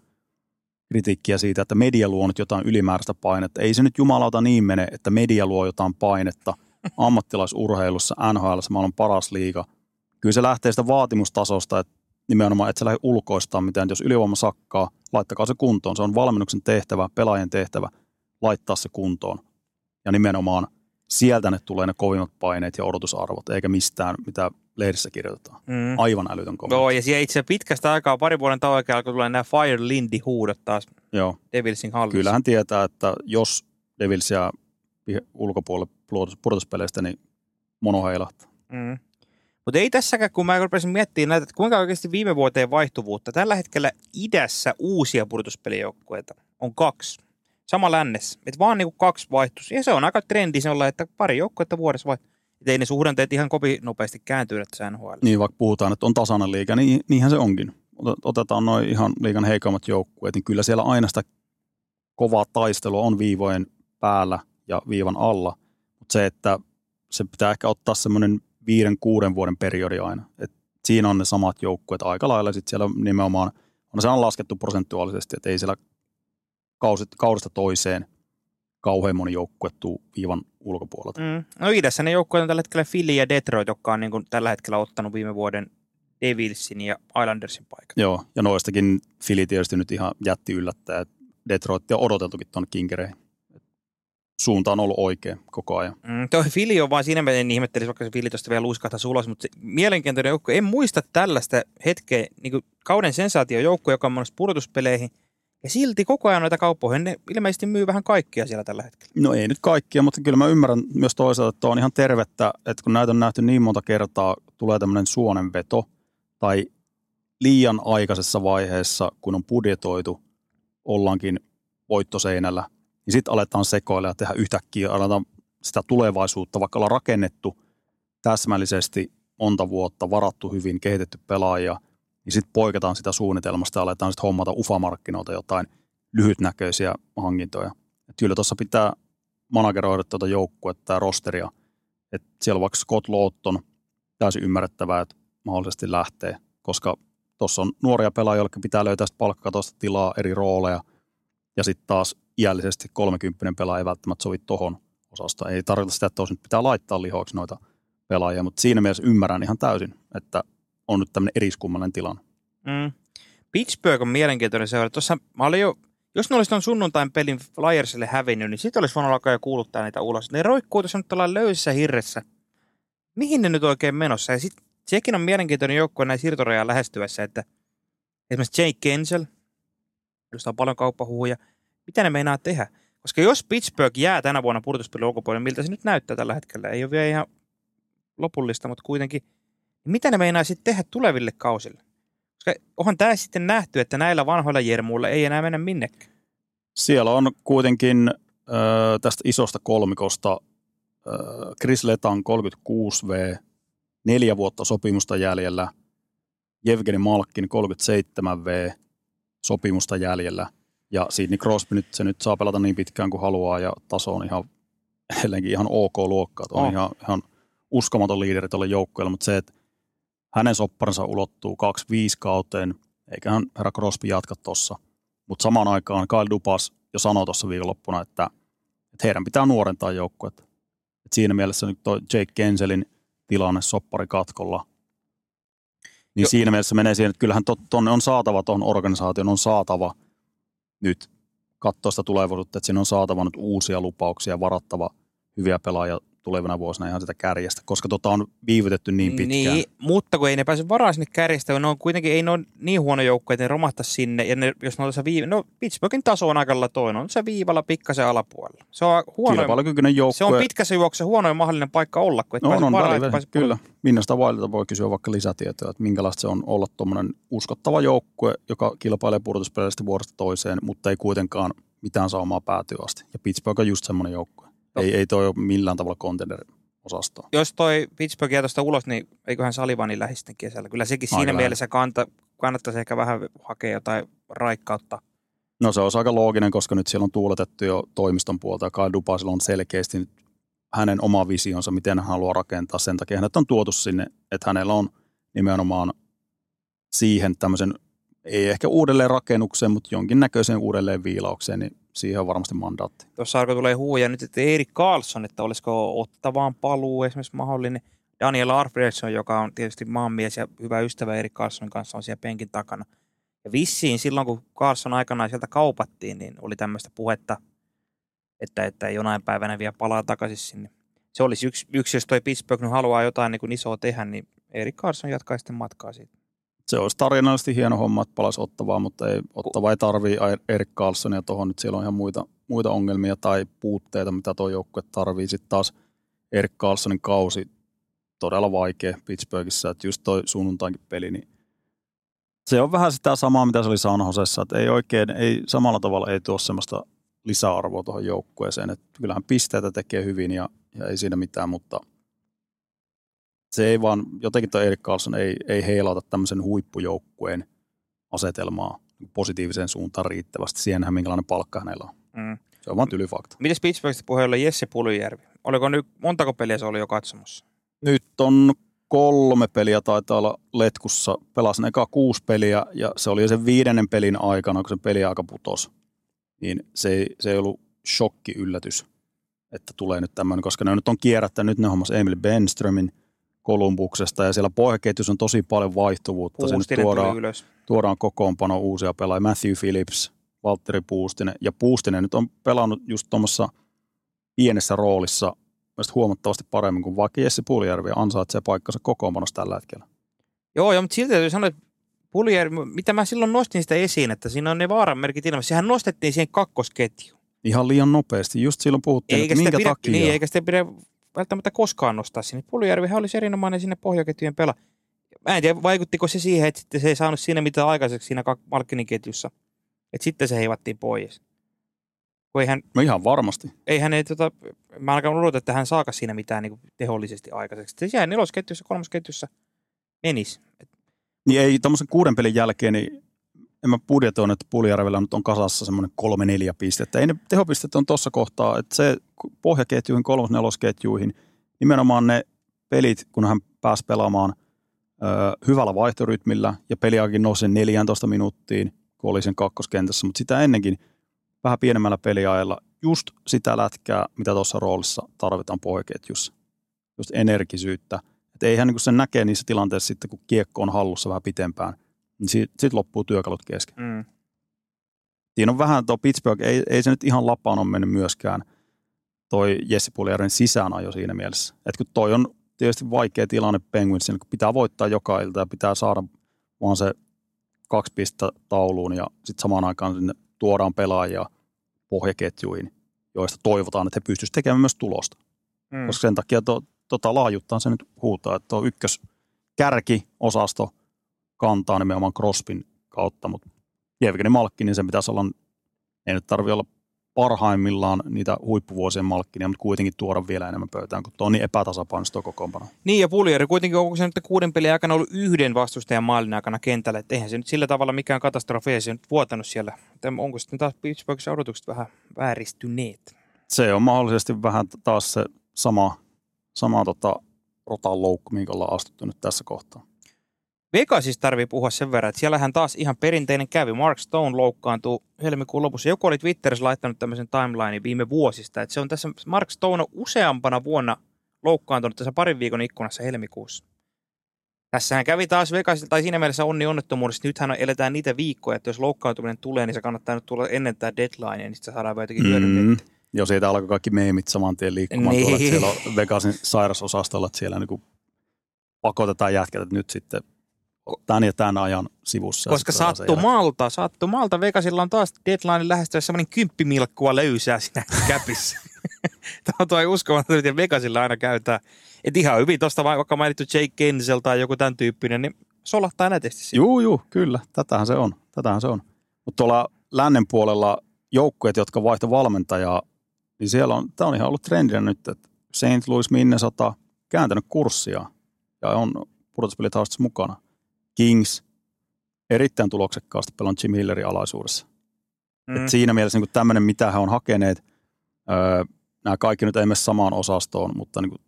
kritiikkiä siitä, että media luo nyt jotain ylimääräistä painetta. Ei se nyt jumalauta niin mene, että media luo jotain painetta ammattilaisurheilussa, NHL, maailman paras liiga. Kyllä se lähtee sitä vaatimustasosta, että nimenomaan, että se lähde ulkoistaa mitään. Jos ylivoima sakkaa, laittakaa se kuntoon. Se on valmennuksen tehtävä, pelaajien tehtävä, laittaa se kuntoon. Ja nimenomaan sieltä ne tulee ne kovimmat paineet ja odotusarvot, eikä mistään, mitä lehdissä kirjoitetaan. Mm. Aivan älytön kommentti. Joo, ja siellä itse pitkästä aikaa, pari vuoden tauon alkoi tulla nämä Fire Lindy-huudot taas Joo. Devilsin hallissa. Kyllä hän tietää, että jos Devils jää pih- ulkopuolelle pudotuspeleistä, niin mono heilahtaa. Mm. Mutta ei tässäkään, kun mä rupesin miettimään näitä, että kuinka oikeasti viime vuoteen vaihtuvuutta. Tällä hetkellä idässä uusia pudotuspelijoukkueita on kaksi. Sama lännessä. Että vaan niinku kaksi vaihtus. Ja se on aika trendi se olla, että pari joukkuetta vuodessa vai. Että ei ne suhdanteet ihan kovin nopeasti kääntyy tässä NHL. Niin vaikka puhutaan, että on tasainen liiga, niin niinhän se onkin. Ot- Otetaan noin ihan liigan heikommat joukkueet, niin kyllä siellä aina sitä kovaa taistelua on viivojen päällä ja viivan alla. Mutta se, että se pitää ehkä ottaa semmoinen viiden, kuuden vuoden periodi aina. Et siinä on ne samat joukkueet aika lailla. Sitten siellä nimenomaan, on se on laskettu prosentuaalisesti, että ei siellä kausit, kaudesta toiseen kauhean moni joukkue tuu viivan ulkopuolelta. Mm. No idässä ne joukkueet on tällä hetkellä Philly ja Detroit, jotka on niin kuin tällä hetkellä ottanut viime vuoden Devilsin ja Islandersin paikan. Joo, ja noistakin Fili tietysti nyt ihan jätti yllättää, että Detroit on odoteltukin tuonne kinkereihin. Suunta on ollut oikea koko ajan. Mm, toi Fili on vaan siinä mielessä, en ihmettelisi, vaikka se Fili tuosta vielä luiskahtaisi ulos, mutta se mielenkiintoinen joukko. En muista tällaista hetkeä, niin kuin kauden sensaatiojoukko, joka on menossa pudotuspeleihin, ja silti koko ajan noita kauppoja, ne ilmeisesti myy vähän kaikkia siellä tällä hetkellä. No ei nyt kaikkia, mutta kyllä mä ymmärrän myös toisaalta, että on ihan tervettä, että kun näitä on nähty niin monta kertaa, tulee tämmöinen suonenveto tai liian aikaisessa vaiheessa, kun on budjetoitu, ollaankin voittoseinällä, niin sitten aletaan sekoilla ja tehdä yhtäkkiä, aletaan sitä tulevaisuutta, vaikka ollaan rakennettu täsmällisesti monta vuotta, varattu hyvin, kehitetty pelaajia, niin sitten poiketaan sitä suunnitelmasta ja aletaan sitten hommata ufamarkkinoilta jotain lyhytnäköisiä hankintoja. Et kyllä tuossa pitää manageroida tuota joukkuetta ja rosteria. Et siellä on vaikka Scott Lawton, täysin ymmärrettävää, että mahdollisesti lähtee, koska tuossa on nuoria pelaajia, joille pitää löytää palkkakatosta tilaa, eri rooleja, ja sitten taas iällisesti 30 pelaaja ei välttämättä sovi tohon osasta. Ei tarkoita sitä, että nyt pitää laittaa lihoiksi noita pelaajia, mutta siinä mielessä ymmärrän ihan täysin, että on nyt tämmöinen eriskummallinen tilanne. Mm. Pittsburgh on mielenkiintoinen seura. Tuossa mä olin jo, jos ne olisi tuon sunnuntain pelin Flyersille hävinnyt, niin sitten olisi voinut alkaa jo kuuluttaa niitä ulos. Ne roikkuu tuossa nyt löysässä hirressä. Mihin ne nyt oikein menossa? Ja sitten sekin on mielenkiintoinen joukkue näin siirtorajaa lähestyessä, että esimerkiksi Jake Kensel, josta on paljon kauppahuhuja, mitä ne meinaa tehdä? Koska jos Pittsburgh jää tänä vuonna pudotuspelin ulkopuolelle, miltä se nyt näyttää tällä hetkellä, ei ole vielä ihan lopullista, mutta kuitenkin, mitä ne meinaa sitten tehdä tuleville kausille? Koska onhan tämä sitten nähty, että näillä vanhoilla jermuilla ei enää mennä minnekään. Siellä on kuitenkin äh, tästä isosta kolmikosta äh, Chris Letan 36V, neljä vuotta sopimusta jäljellä, Jevgeni Malkin 37V, sopimusta jäljellä, ja Sidney Crosby nyt, se nyt saa pelata niin pitkään kuin haluaa, ja taso on ihan edelleenkin ihan ok luokkaa, on Oh. ihan, ihan uskomaton liideri tuolle joukkueelle, mutta se, että hänen sopparinsa ulottuu 2-5 kauteen, eikä hän herra Crosby jatka tuossa. Mutta samaan aikaan Kyle Dupas jo sanoi tuossa viikonloppuna, että, että heidän pitää nuorentaa joukkuetta. Et siinä mielessä nyt toi Jake Kenselin tilanne soppari katkolla, niin Jo- siinä mielessä menee siihen, että kyllähän tuonne on saatava, tuon organisaation on saatava nyt katsoa sitä tulevaisuutta, että siinä on saatava nyt uusia lupauksia, varattava hyviä pelaajia tulevina vuosina ihan sitä kärjestä, koska tota on viivytetty niin pitkään. Niin, mutta kun ei ne pääse varaan sinne kärjestä, ne on kuitenkin, ei ne ole niin huono joukko, että ne romahtaa sinne. Ja ne, jos ne on tässä viiva, no Pittsburghin taso on aika toinen, on se viivalla pikkasen alapuolella. Se on huono, Kilpailukykyinen joukkue. se on pitkässä juoksussa huonoin mahdollinen paikka olla, kun et No pääse on, välillä, et pääse kyllä. Minnasta Wildilta voi kysyä vaikka lisätietoja, että minkälaista se on olla tuommoinen uskottava joukkue, joka kilpailee pudotuspeleistä vuodesta toiseen, mutta ei kuitenkaan mitään saumaa päätyä asti. Ja Pittsburgh on just semmoinen joukkue. No. Ei, ei toi ole millään tavalla contender-osastoa. jos toi Pittsburgh jää tuosta ulos, niin eiköhän Salivani lähde sitten kesällä. Kyllä sekin siinä Aika mielessä kanta, kannattaisi ehkä vähän hakea jotain raikkautta. No se on aika looginen, koska nyt siellä on tuuletettu jo toimiston puolta ja Kai Dupasilla on selkeästi nyt hänen oma visionsa, miten hän haluaa rakentaa. Sen takia hänet on tuotu sinne, että hänellä on nimenomaan siihen tämmöisen, ei ehkä uudelleen rakennukseen, mutta jonkinnäköiseen uudelleen viilaukseen, niin siihen on varmasti mandaatti. Tuossa alkoi tulee huuja nyt, että Erik Karlsson, että olisiko ottavaan paluu esimerkiksi mahdollinen. Daniel Arfredson, joka on tietysti maanmies ja hyvä ystävä Erik Karlssonin kanssa, on siellä penkin takana. Ja vissiin silloin, kun Carlson aikanaan sieltä kaupattiin, niin oli tämmöistä puhetta, että, että jonain päivänä vielä palaa takaisin sinne. Se olisi yksi, yksi jos toi Pittsburgh haluaa jotain niin kuin isoa tehdä, niin Erik Carson jatkaa sitten matkaa siitä. Se olisi tarinallisesti hieno homma, että palasi Ottavaa, mutta ei, Ottava ei tarvii Erik Carlsonia tuohon. Nyt siellä on ihan muita, muita ongelmia tai puutteita, mitä tuo joukkue tarvii. Sitten taas Erik Carlsonin kausi todella vaikea Pittsburghissa, että just toi sunnuntainkin peli, niin se on vähän sitä samaa, mitä se oli San Josessa, että ei oikein, ei samalla tavalla ei tuo semmoista lisäarvoa tuohon joukkueeseen, että kyllähän pisteitä tekee hyvin ja, ja ei siinä mitään, mutta se ei vaan, jotenkin tuo Erik Carlson ei, ei heilauta tämmöisen huippujoukkueen asetelmaa positiiviseen suuntaan riittävästi. Siihenhän minkälainen palkka hänellä on. Mm. Se on vaan tyly fakta. Mites Pittsburghista puheella Jesse Puljärvi? Oliko nyt, montako peliä se oli jo katsomassa? Nyt on kolme peliä taitaa olla letkussa. Pelasin eka kuusi peliä ja se oli jo sen viidennen pelin aikana, kun se peliaika putosi. Niin se ei, se ei ollut shokki yllätys, että tulee nyt tämmöinen, koska ne nyt on kierrättänyt, nyt ne hommas Emil Benströmin Kolumbuksesta ja siellä pohjaketjussa on tosi paljon vaihtuvuutta. Se nyt Puustinen tuli tuodaan, ylös. tuodaan kokoonpano uusia pelaajia. Matthew Phillips, Valtteri Puustinen. Ja Puustinen nyt on pelannut just tuommoissa pienessä roolissa huomattavasti paremmin kuin vaikka Jesse Puljärvi ansaitsee paikkansa kokoonpanossa tällä hetkellä. Joo, joo, mutta silti täytyy sanoa, että Puljärvi, mitä mä silloin nostin sitä esiin, että siinä on ne vaaranmerkit ilmassa. Sehän nostettiin siihen kakkosketjuun. Ihan liian nopeasti. Just silloin puhuttiin, Eikä että minkä pidä, takia. niin, eikä sitä pidä välttämättä koskaan nostaa sinne. Puljärvihän olisi erinomainen sinne pohjaketjujen pela. Mä en tiedä, vaikuttiko se siihen, että sitten se ei saanut siinä mitään aikaiseksi siinä Malkkinin-ketjussa. Että sitten se heivattiin pois. Kun eihän, No ihan varmasti. eihän ei, tota, mä alkan odottaa, että hän saakas siinä mitään niin tehollisesti aikaiseksi. Se siellä nelosketjussa, kolmosketjussa menisi. Niin ei tämmöisen kuuden pelin jälkeen, niin en mä budjetoin, että Puljärvellä nyt on kasassa semmoinen kolme neljä pistettä. Ei ne tehopistet on tuossa kohtaa, että se pohjaketjuihin, kolmos nelosketjuihin, nimenomaan ne pelit, kun hän pääsi pelaamaan ö, hyvällä vaihtorytmillä ja peliakin nousi sen 14 minuuttiin, kun oli sen kakkoskentässä, mutta sitä ennenkin vähän pienemmällä peliajalla just sitä lätkää, mitä tuossa roolissa tarvitaan pohjaketjussa. Just energisyyttä. Että eihän niin sen näkee niissä tilanteissa sitten, kun kiekko on hallussa vähän pitempään, niin sitten sit loppuu työkalut kesken. Mm. Siinä on vähän tuo Pittsburgh, ei, ei se nyt ihan lapaan ole mennyt myöskään toi Jesse Puljärven sisäänajo siinä mielessä. Että kun toi on tietysti vaikea tilanne Penguinsille, kun pitää voittaa joka ilta ja pitää saada vaan se kaksi pistettä tauluun ja sitten samaan aikaan sinne tuodaan pelaajia pohjaketjuihin, joista toivotaan, että he pystyisivät tekemään myös tulosta. Mm. Koska sen takia to, tota laajuuttaan se nyt huutaa, että tuo ykkös kärkiosasto kantaa nimenomaan Crospin kautta, mutta Jevgeni Malkki, niin sen pitäisi olla, ei nyt tarvitse olla parhaimmillaan niitä huippuvuosien malkkinia, mutta kuitenkin tuoda vielä enemmän pöytään, kun tuo on niin epätasapainoista kokoonpano. Niin, ja Puljärvi kuitenkin onko se nyt kuuden pelin aikana ollut yhden vastustajan maalin aikana kentällä, että eihän se nyt sillä tavalla mikään katastrofi, ei se nyt vuotanut siellä. Että onko sitten taas Pittsburghissa odotukset vähän vääristyneet? Se on mahdollisesti vähän taas se sama, sama tota, rotan loukku, minkä ollaan astuttu nyt tässä kohtaa. Vegasissa tarvii puhua sen verran, että siellähän taas ihan perinteinen kävi. Mark Stone loukkaantui helmikuun lopussa. Joku oli Twitterissä laittanut tämmöisen timelinein viime vuosista, että se on tässä, Mark Stone on useampana vuonna loukkaantunut tässä parin viikon ikkunassa helmikuussa. Tässähän kävi taas Vegasilla, tai siinä mielessä onni onnettomuudessa. Nythän eletään niitä viikkoja, että jos loukkaantuminen tulee, niin se kannattaa nyt tulla ennen tämä deadline, niin sitten saadaan jotenkin hyödynnettyä. Mm. Jo siitä alkoi kaikki meemit saman tien liikkumaan Niin. tuolla, että siellä on Vegasin sairasosastolla, että siellä niin pakotetaan jätkät, että nyt sitten tämän ja tämän ajan sivussa. Koska sen jälkeen. sattumalta, sattumalta Vegasilla on taas deadline lähestyessä semmoinen kymppimilkkua löysää siinä käpissä. Tämä on tuo uskomaton, että Vegasilla aina käytetään. Että ihan hyvin tuosta vaikka mainittu Jake Kensel tai joku tämän tyyppinen, niin solahtaa nätisti siinä. Juu, juu, kyllä. Tätähän se on. Tätähän se on. Mutta tuolla lännen puolella joukkueet, jotka vaihto valmentajaa, niin siellä on, tämä on ihan ollut trendinä nyt, että St. Louis Minnesota kääntänyt kurssia ja on pudotuspelitaustassa mukana. Kings erittäin tuloksekkaasti pelannut Jim Hillerin alaisuudessa. Mm. Et siinä mielessä niin tämmöinen, mitä he on hakeneet, öö, nämä kaikki nyt ei mene samaan osastoon, mutta niin kuin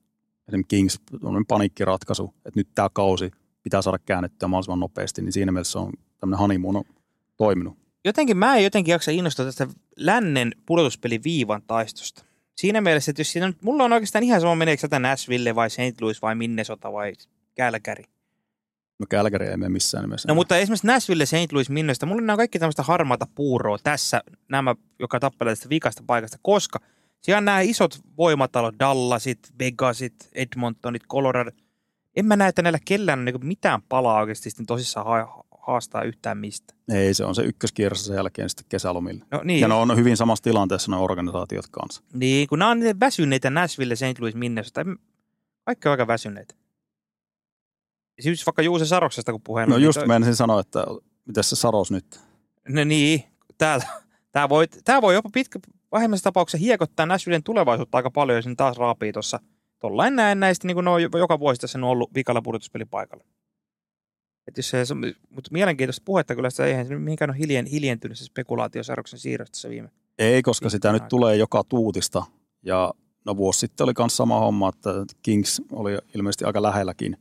esimerkiksi Kings, tämmöinen paniikkiratkaisu, että nyt tämä kausi pitää saada käännettyä mahdollisimman nopeasti, niin siinä mielessä on tämmöinen honeymoon on toiminut. Jotenkin mä en jotenkin jaksa innostua tästä lännen pudotuspelin viivan taistosta. Siinä mielessä, että jos siinä nyt, mulla on oikeastaan ihan sama, meneekö tätä Nashville vai St. Louis vai Minnesota vai Calgary. No Calgary ei mene missään nimessä. No mutta esimerkiksi Nashville, St. Louis, Minnesota, mulla on nämä kaikki tämmöistä harmaata puuroa tässä, nämä, joka tappelee tästä vikasta paikasta, koska siellä on nämä isot voimatalot, Dallasit, Vegasit, Edmontonit, Colorado, en mä näe, että näillä kellään on niin mitään palaa oikeasti sitten tosissaan ha- haastaa yhtään mistä. Ei, se on se ykköskierros sen jälkeen sitten kesälomille. No niin, Ja ne on hyvin samassa tilanteessa ne organisaatiot kanssa. niin kun nämä on niitä väsyneitä Nashville, St. Louis, Minnesota. Kaikki on aika väsyneitä. Siis vaikka Juuse Saroksesta, kun puheen No oli, just niin meinasin sanoa, että miten se Saros nyt? No niin, tää, tää, voi, tää voi jopa pitkä, pahimmassa tapauksessa hiekottaa Nashvillen tulevaisuutta aika paljon, jos ne taas raapii tuossa tollain näin näistä, niin kuin ne on joka vuosi tässä on ollut vikalla pudotuspelipaikalla. Et jos se, mutta mielenkiintoista puhetta kyllä, että eihän se mihinkään ole hiljen, hiljentynyt se spekulaatio Saroksen siirrosta tässä viime. Ei, koska sitä Pitkä nyt tulee joka tuutista. Ja no vuosi sitten oli myös sama homma, että Kings oli ilmeisesti aika lähelläkin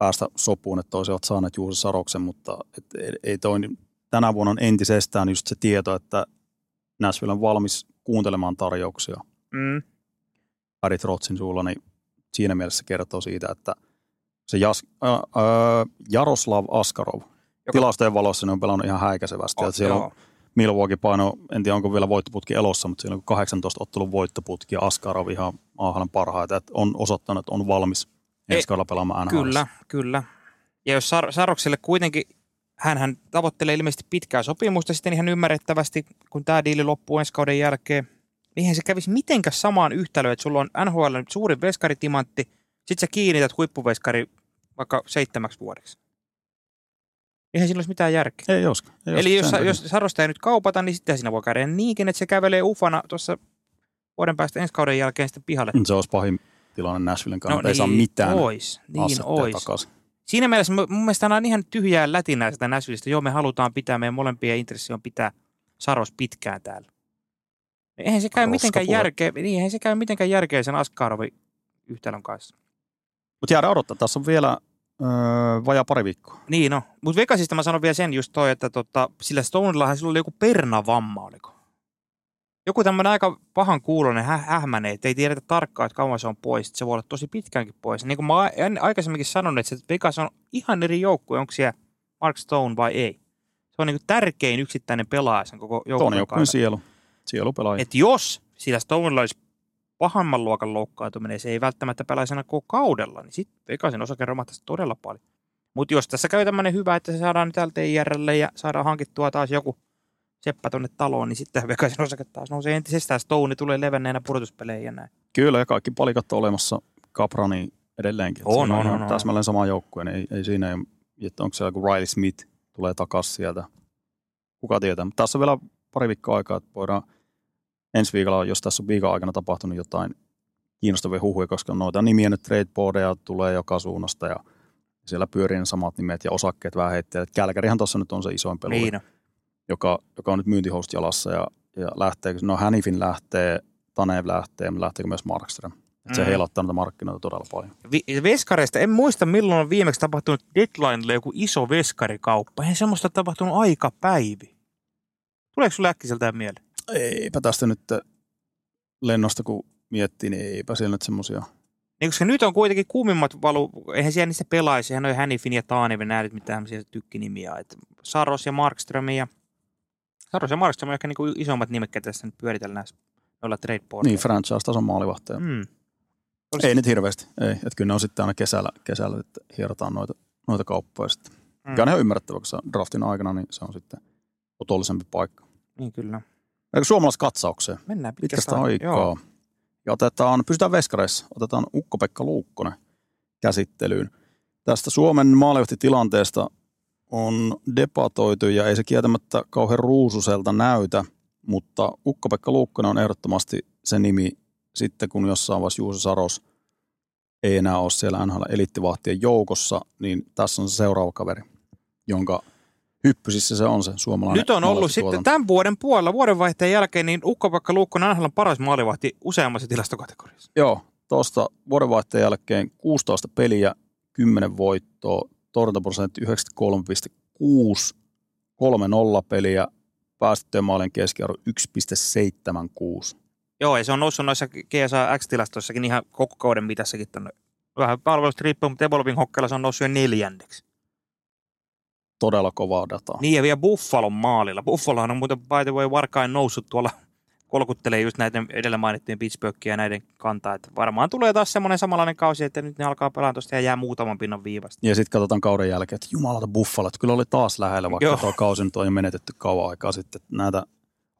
päästä sopuun, että olisivat saaneet juuri Saroksen, mutta et, ei, ei toi, tänä vuonna on entisestään just se tieto, että Nashville on valmis kuuntelemaan tarjouksia Mm. Harry Trotsin suulla, niin siinä mielessä kertoo siitä, että se Jas, äh, äh, Jaroslav Askarov, Joka- tilastojen valossa ne on pelannut ihan häikäisevästi. että siellä on. Milwaukee paino, en tiedä onko vielä voittoputki elossa, mutta siellä on 18 ottelun voittoputki ja Askarov ihan AHLn parhaita. Että on osoittanut, että on valmis ensi kaudella pelaamaan NHL. Kyllä, kyllä. Ja jos Sar- Sarokselle kuitenkin, hän tavoittelee ilmeisesti pitkää sopimusta sitten ihan ymmärrettävästi, kun tämä diili loppuu ensi kauden jälkeen, niin eihän se kävisi mitenkään samaan yhtälöön, että sulla on NHL nyt suuri veskaritimantti, sit sä kiinnität huippuveskari vaikka seitsemäksi vuodeksi. Eihän siinä olisi mitään järkeä. Ei oska. Ei Eli jos, jos. Sarosta ei nyt kaupata, niin sitten siinä voi käydä niinkin, että se kävelee ufana tuossa vuoden päästä ensi kauden jälkeen sitten pihalle. Se olisi pahin tilanne Nashvillen kannalta. ei saa mitään ois, niin ois. takaisin. Siinä mielessä mun mielestä on ihan tyhjää lätinää sitä Nashvillestä. Joo, me halutaan pitää, meidän molempien intressi on pitää Saros pitkään täällä. Eihän se käy Roska mitenkään järkeä, niin eihän se käy mitenkään järkeä sen Askarovin yhtälön kanssa. Mutta jäädä odottaa. Tässä on vielä öö, vajaa pari viikkoa. Niin no, mutta Vegasista mä sanon vielä sen just toi, että tota, sillä Stonellahan sillä oli joku pernavamma, oliko? Joku tämmöinen aika pahan kuulonen hä- hähmäinen, että ei tiedetä tarkkaan, että kauan se on pois. että Se voi olla tosi pitkäänkin pois. Niin kuin mä en- aikaisemminkin sanonut, että se Vegas on ihan eri joukkue, onko siellä Mark Stone vai ei. Se on niin kuin tärkein yksittäinen pelaaja sen koko joukkueen joukkueen sielu. Sielu pelaaja. Että jos sillä Stonella olisi pahamman luokan loukkaantuminen, se ei välttämättä pelaisi enää koko kaudella, niin sitten Vegasin osake romahtaisi todella paljon. Mutta jos tässä käy tämmöinen hyvä, että se saadaan nyt LTIRlle ja saadaan hankittua taas joku seppä tonne taloon, niin sitten Vegasin osake taas nousee entisestään. Stone tulee levenneenä pudotuspeleihin ja näin. Kyllä, ja kaikki palikat on olemassa Caprani edelleenkin. On, on, on, on. Täsmälleen sama joukkue, niin ei, ei siinä, ei, että onko siellä joku Riley Smith tulee takaisin sieltä. Kuka tietää. Mutta tässä on vielä pari viikkoa aikaa, että voidaan ensi viikolla, jos tässä on viikon aikana tapahtunut jotain kiinnostavia huhuja, koska noita nimiä nyt tradeboardeja tulee joka suunnasta ja siellä pyörii ne samat nimet ja osakkeet vähän heittää. Kälkärihän tuossa nyt on se isoin pelu, Niin. Joka, joka on nyt myyntihost jalassa ja, ja lähtee, no Hanifin lähtee, Tanev lähtee, mutta lähteekö myös Markström. Mm. Se heilottaa noita markkinoita todella paljon. Vi- veskareista, en muista milloin on viimeksi tapahtunut deadlinelle joku iso veskarikauppa. Eihän semmoista tapahtunut aika päivi. Tuleeko sulle äkkiseltään mieleen? Eipä tästä nyt lennosta kun miettii, niin eipä siellä nyt semmosia. Niin, koska nyt on kuitenkin kuumimmat valu, eihän siellä niissä pelaisi, eihän ole Hänifin ja Taanevin nämä nyt mitään tämmöisiä tykkinimiä. Et Saros ja Markström ja Saros ja Markström on ehkä niinku isommat nimet, ketä tässä nyt pyöritellään näissä noilla trade Niin, franchise-tason maalivahteja. Mm. Mm. Ei nyt hirveästi. Ei. Että kyllä ne on sitten aina kesällä, kesällä että hierotaan noita, noita kauppoja sitten. Mm. Mikä on ihan ymmärrettävä, koska draftin aikana niin se on sitten otollisempi paikka. Niin kyllä. Eikö suomalaiskatsaukseen? Mennään Pitkästä pitkästä aikaa. Joo. Ja otetaan, pysytään veskareissa, otetaan Ukko-Pekka Luukkonen käsittelyyn. Tästä Suomen maalivahtitilanteesta on debatoitu ja ei se kieltämättä kauhean ruususelta näytä, mutta Ukko-Pekka Luukkonen on ehdottomasti se nimi sitten, kun jossain vaiheessa Juuso Saros ei enää ole siellä NHL elittivahtien joukossa, niin tässä on se seuraava kaveri, jonka hyppysissä se on se suomalainen Nyt on ollut sitten tämän vuoden puolella, vuodenvaihteen jälkeen, niin Ukkopakka Luukkonen on paras maalivahti useammassa tilastokategoriassa. Joo, tuosta vuodenvaihteen jälkeen 16 peliä, 10 voittoa, torjuntaprosentti 93,6, 3-0 peliä, päästettyjen maalien keskiarvo 1,76. Joo, ja se on noussut noissa GSA X-tilastoissakin ihan koko kauden mitassakin tonne. Vähän palvelusta riippuu, mutta Evolving Hockella se on noussut jo neljänneksi. Todella kovaa dataa. Niin ja vielä Buffalon maalilla. Buffalohan on muuten by the way Varkain noussut tuolla kolkuttelee just näiden edellä mainittujen Pittsburghia ja näiden kantaa. Että varmaan tulee taas semmoinen samanlainen kausi, että nyt ne alkaa pelaa tuosta ja jää muutaman pinnan viivasta. Ja sitten katsotaan kauden jälkeen, että jumalata Buffalo, että kyllä oli taas lähellä, vaikka Joo. tuo kausi nyt on jo menetetty kauan aikaa sitten. Näitä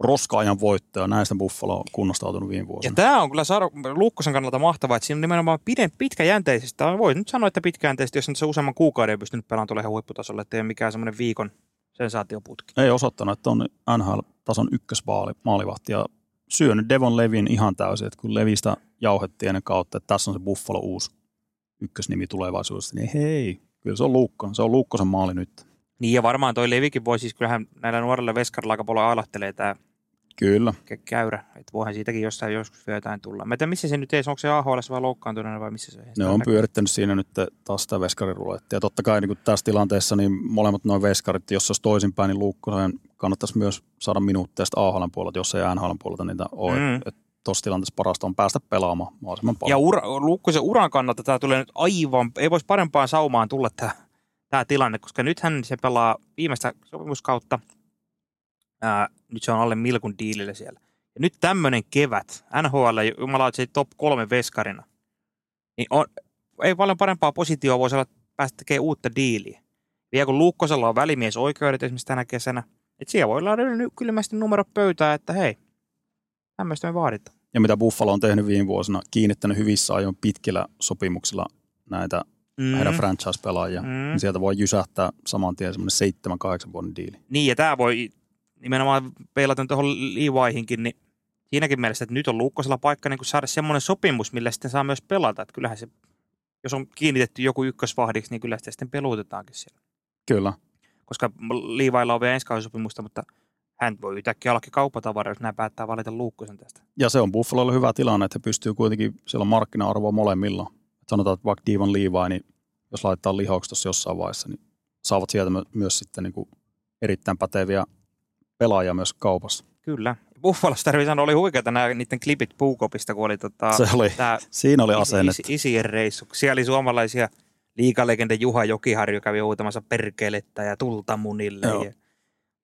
roska-ajan voittoja, näistä Buffalo on kunnostautunut viime Ja vuosina. tämä on kyllä Saro, Luukkosen kannalta mahtavaa, että siinä on nimenomaan piden, pitkäjänteisesti. Tai Voi nyt sanoa, että pitkäjänteisesti, jos nyt se useamman kuukauden ei pystynyt pelaamaan tuolle ihan huipputasolle, että ei ole mikään semmoinen viikon sensaatioputki. Ei osoittanut, että on NHL-tason ykkösmaali maalivahti ja syönyt Devon Levin ihan täysin, että kun Levistä jauhettiin ennen kautta, että tässä on se Buffalo uusi ykkösnimi tulevaisuudessa, niin hei, kyllä se on Luukko, se on Luukkosen maali nyt. Niin ja varmaan toi Levikin voi siis, kyllähän näillä nuorilla veskarilla aika paljon ailahtelee tämä Kyllä. käyrä. Että voihan siitäkin jossain joskus vielä jotain tulla. Mä en tiedä, missä se nyt ei, onko se AHL vai loukkaantuneena vai missä se Ne on pyörittänyt siinä nyt taas sitä veskarirulettia. Ja totta kai niin tässä tilanteessa niin molemmat noin veskarit, jos olisi toisinpäin, niin Luukkosen kannattaisi myös saada minuutteja AHL puolelta, jos ei NHL puolelta niitä ole. Mm. Tuossa tilanteessa parasta on päästä pelaamaan mahdollisimman paljon. Ja ura, Lukkosen uran kannalta tämä tulee nyt aivan, ei voisi parempaan saumaan tulla tämä, tämä tilanne, koska nythän se pelaa viimeistä sopimuskautta. Ää, nyt se on alle Milkun diilillä siellä. Ja nyt tämmöinen kevät, NHL, jumala, se top kolme veskarina, niin on, ei paljon parempaa positioa voisi olla päästä tekemään uutta diiliä. Vielä kun Luukkosella on välimiesoikeudet esimerkiksi tänä kesänä, että siellä voi laittaa kylmästi numero pöytään, että hei, tämmöistä me vaaditaan. Ja mitä Buffalo on tehnyt viime vuosina, kiinnittänyt hyvissä ajoin pitkillä sopimuksilla näitä mm. heidän franchise-pelaajia, Mm. niin sieltä voi jysähtää saman tien semmoinen 7-8 vuoden diili. Niin, ja tämä voi nimenomaan peilata tuohon Levihinkin, niin siinäkin mielessä, että nyt on Luukkosella paikka niin saada semmoinen sopimus, millä sitten saa myös pelata. Että kyllähän se, jos on kiinnitetty joku ykkösvahdiksi, niin kyllä sitä sitten peluutetaankin siellä. Kyllä. Koska Leviillä on vielä ensi sopimusta, mutta hän voi yhtäkkiä ollakin kauppatavara, jos nämä päättää valita Luukkosen tästä. Ja se on Buffalolle hyvä tilanne, että he pystyy kuitenkin, siellä on markkina-arvoa molemmilla. Sanotaan, että vaikka Divan Levi, niin jos laitetaan lihoksi tuossa jossain vaiheessa, niin saavat sieltä my- myös sitten niin kuin erittäin päteviä pelaajia myös kaupassa. Kyllä. Buffalossa tarvii sanoa, oli huikeata nämä niiden klipit puukopista, kun oli tota, Se oli, tämä siinä oli Isi- asennettu. isi- Isien reissu. Siellä oli suomalaisia liikalegende Juha Jokiharju kävi huutamassa perkelettä ja tulta munille. Joo. Ja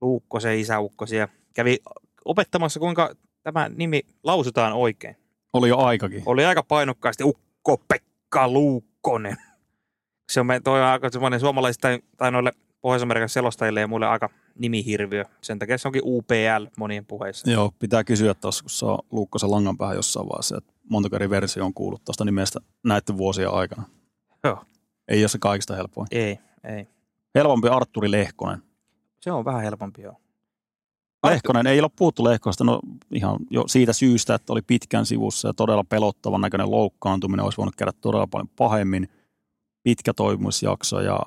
Luukkosen isäukkosia. Kävi opettamassa, kuinka tämä nimi lausutaan oikein. Oli jo aikakin. Oli aika painokkaasti Ukko-Pekka Luukkonen. Se on, me- toi on aika semmoinen suomalaisista tai noille Pohjois-Amerikan selostajille ja muille aika nimihirviö. Sen takia se onkin UPL monien puheissa. Joo, pitää kysyä tuossa, kun saa Luukkosen langan päähän jossain vaiheessa, että montako eri versio on kuullut tuosta nimestä näiden vuosien aikana. Joo. Ei ole se kaikista helpoin. Ei, ei. Helpompi Arturi Lehkonen. Se on vähän helpompi joo. Lehkonen, ei ole puhuttu Lehkosta, no ihan jo siitä syystä, että oli pitkän sivussa ja todella pelottavan näköinen loukkaantuminen, olisi voinut käydä todella paljon pahemmin. Pitkä toipumisjakso ja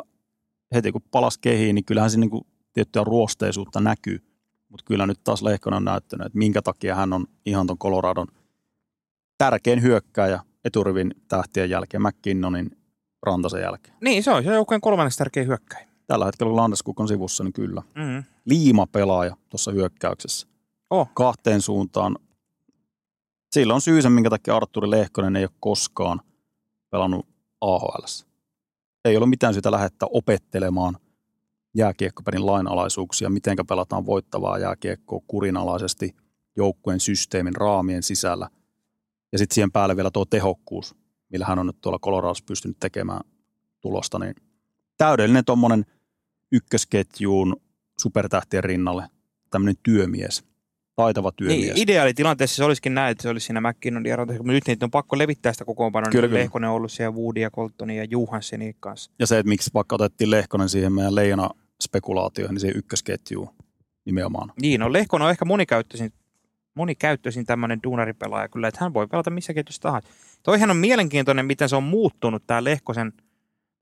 heti kun palasi kehiin, niin kyllähän siinä niin tiettyä ruosteisuutta näkyy. Mutta kyllä nyt taas Lehkonen on näyttänyt, että minkä takia hän on ihan ton Coloradon tärkein hyökkääjä eturivin tähtien jälkeen, McKinnonin Rantasen jälkeen. Niin, se on se joukkueen kolmanneksi tärkein hyökkäin. Tällä hetkellä Landeskuk on sivussa, niin kyllä. Mm. Liima pelaaja tuossa hyökkäyksessä. Oh. Kahteen suuntaan. Sillä on syysä, minkä takia Arturi Lehkonen ei ole koskaan pelannut AHL. Ei ole mitään syytä lähettää opettelemaan jääkiekkopelin lainalaisuuksia, miten pelataan voittavaa jääkiekkoa kurinalaisesti joukkueen systeemin raamien sisällä. Ja sitten siihen päälle vielä tuo tehokkuus, millä hän on nyt tuolla Coloradossa pystynyt tekemään tulosta, niin täydellinen tuommoinen ykkösketjuun supertähtien rinnalle tämmöinen työmies, taitava työmies. Niin, ideaalitilanteessa se olisikin näin, että se olisi siinä McKinnon ja mutta nyt niitä on pakko levittää sitä kokoonpanoa. Kyllä. Lehkonen on ollut siellä Woody ja Coltonin ja Johanssenin kanssa. Ja se, että miksi vaikka otettiin Lehkonen siihen meidän leijona spekulaatioihin, niin siihen ykkösketjuun nimenomaan. Niin, no Lehkonen on ehkä monikäyttöisin, monikäyttöisin tämmöinen duunaripelaaja kyllä, että hän voi pelata missä ketjussa tahansa. Toihan on mielenkiintoinen, miten se on muuttunut tämä Lehkosen,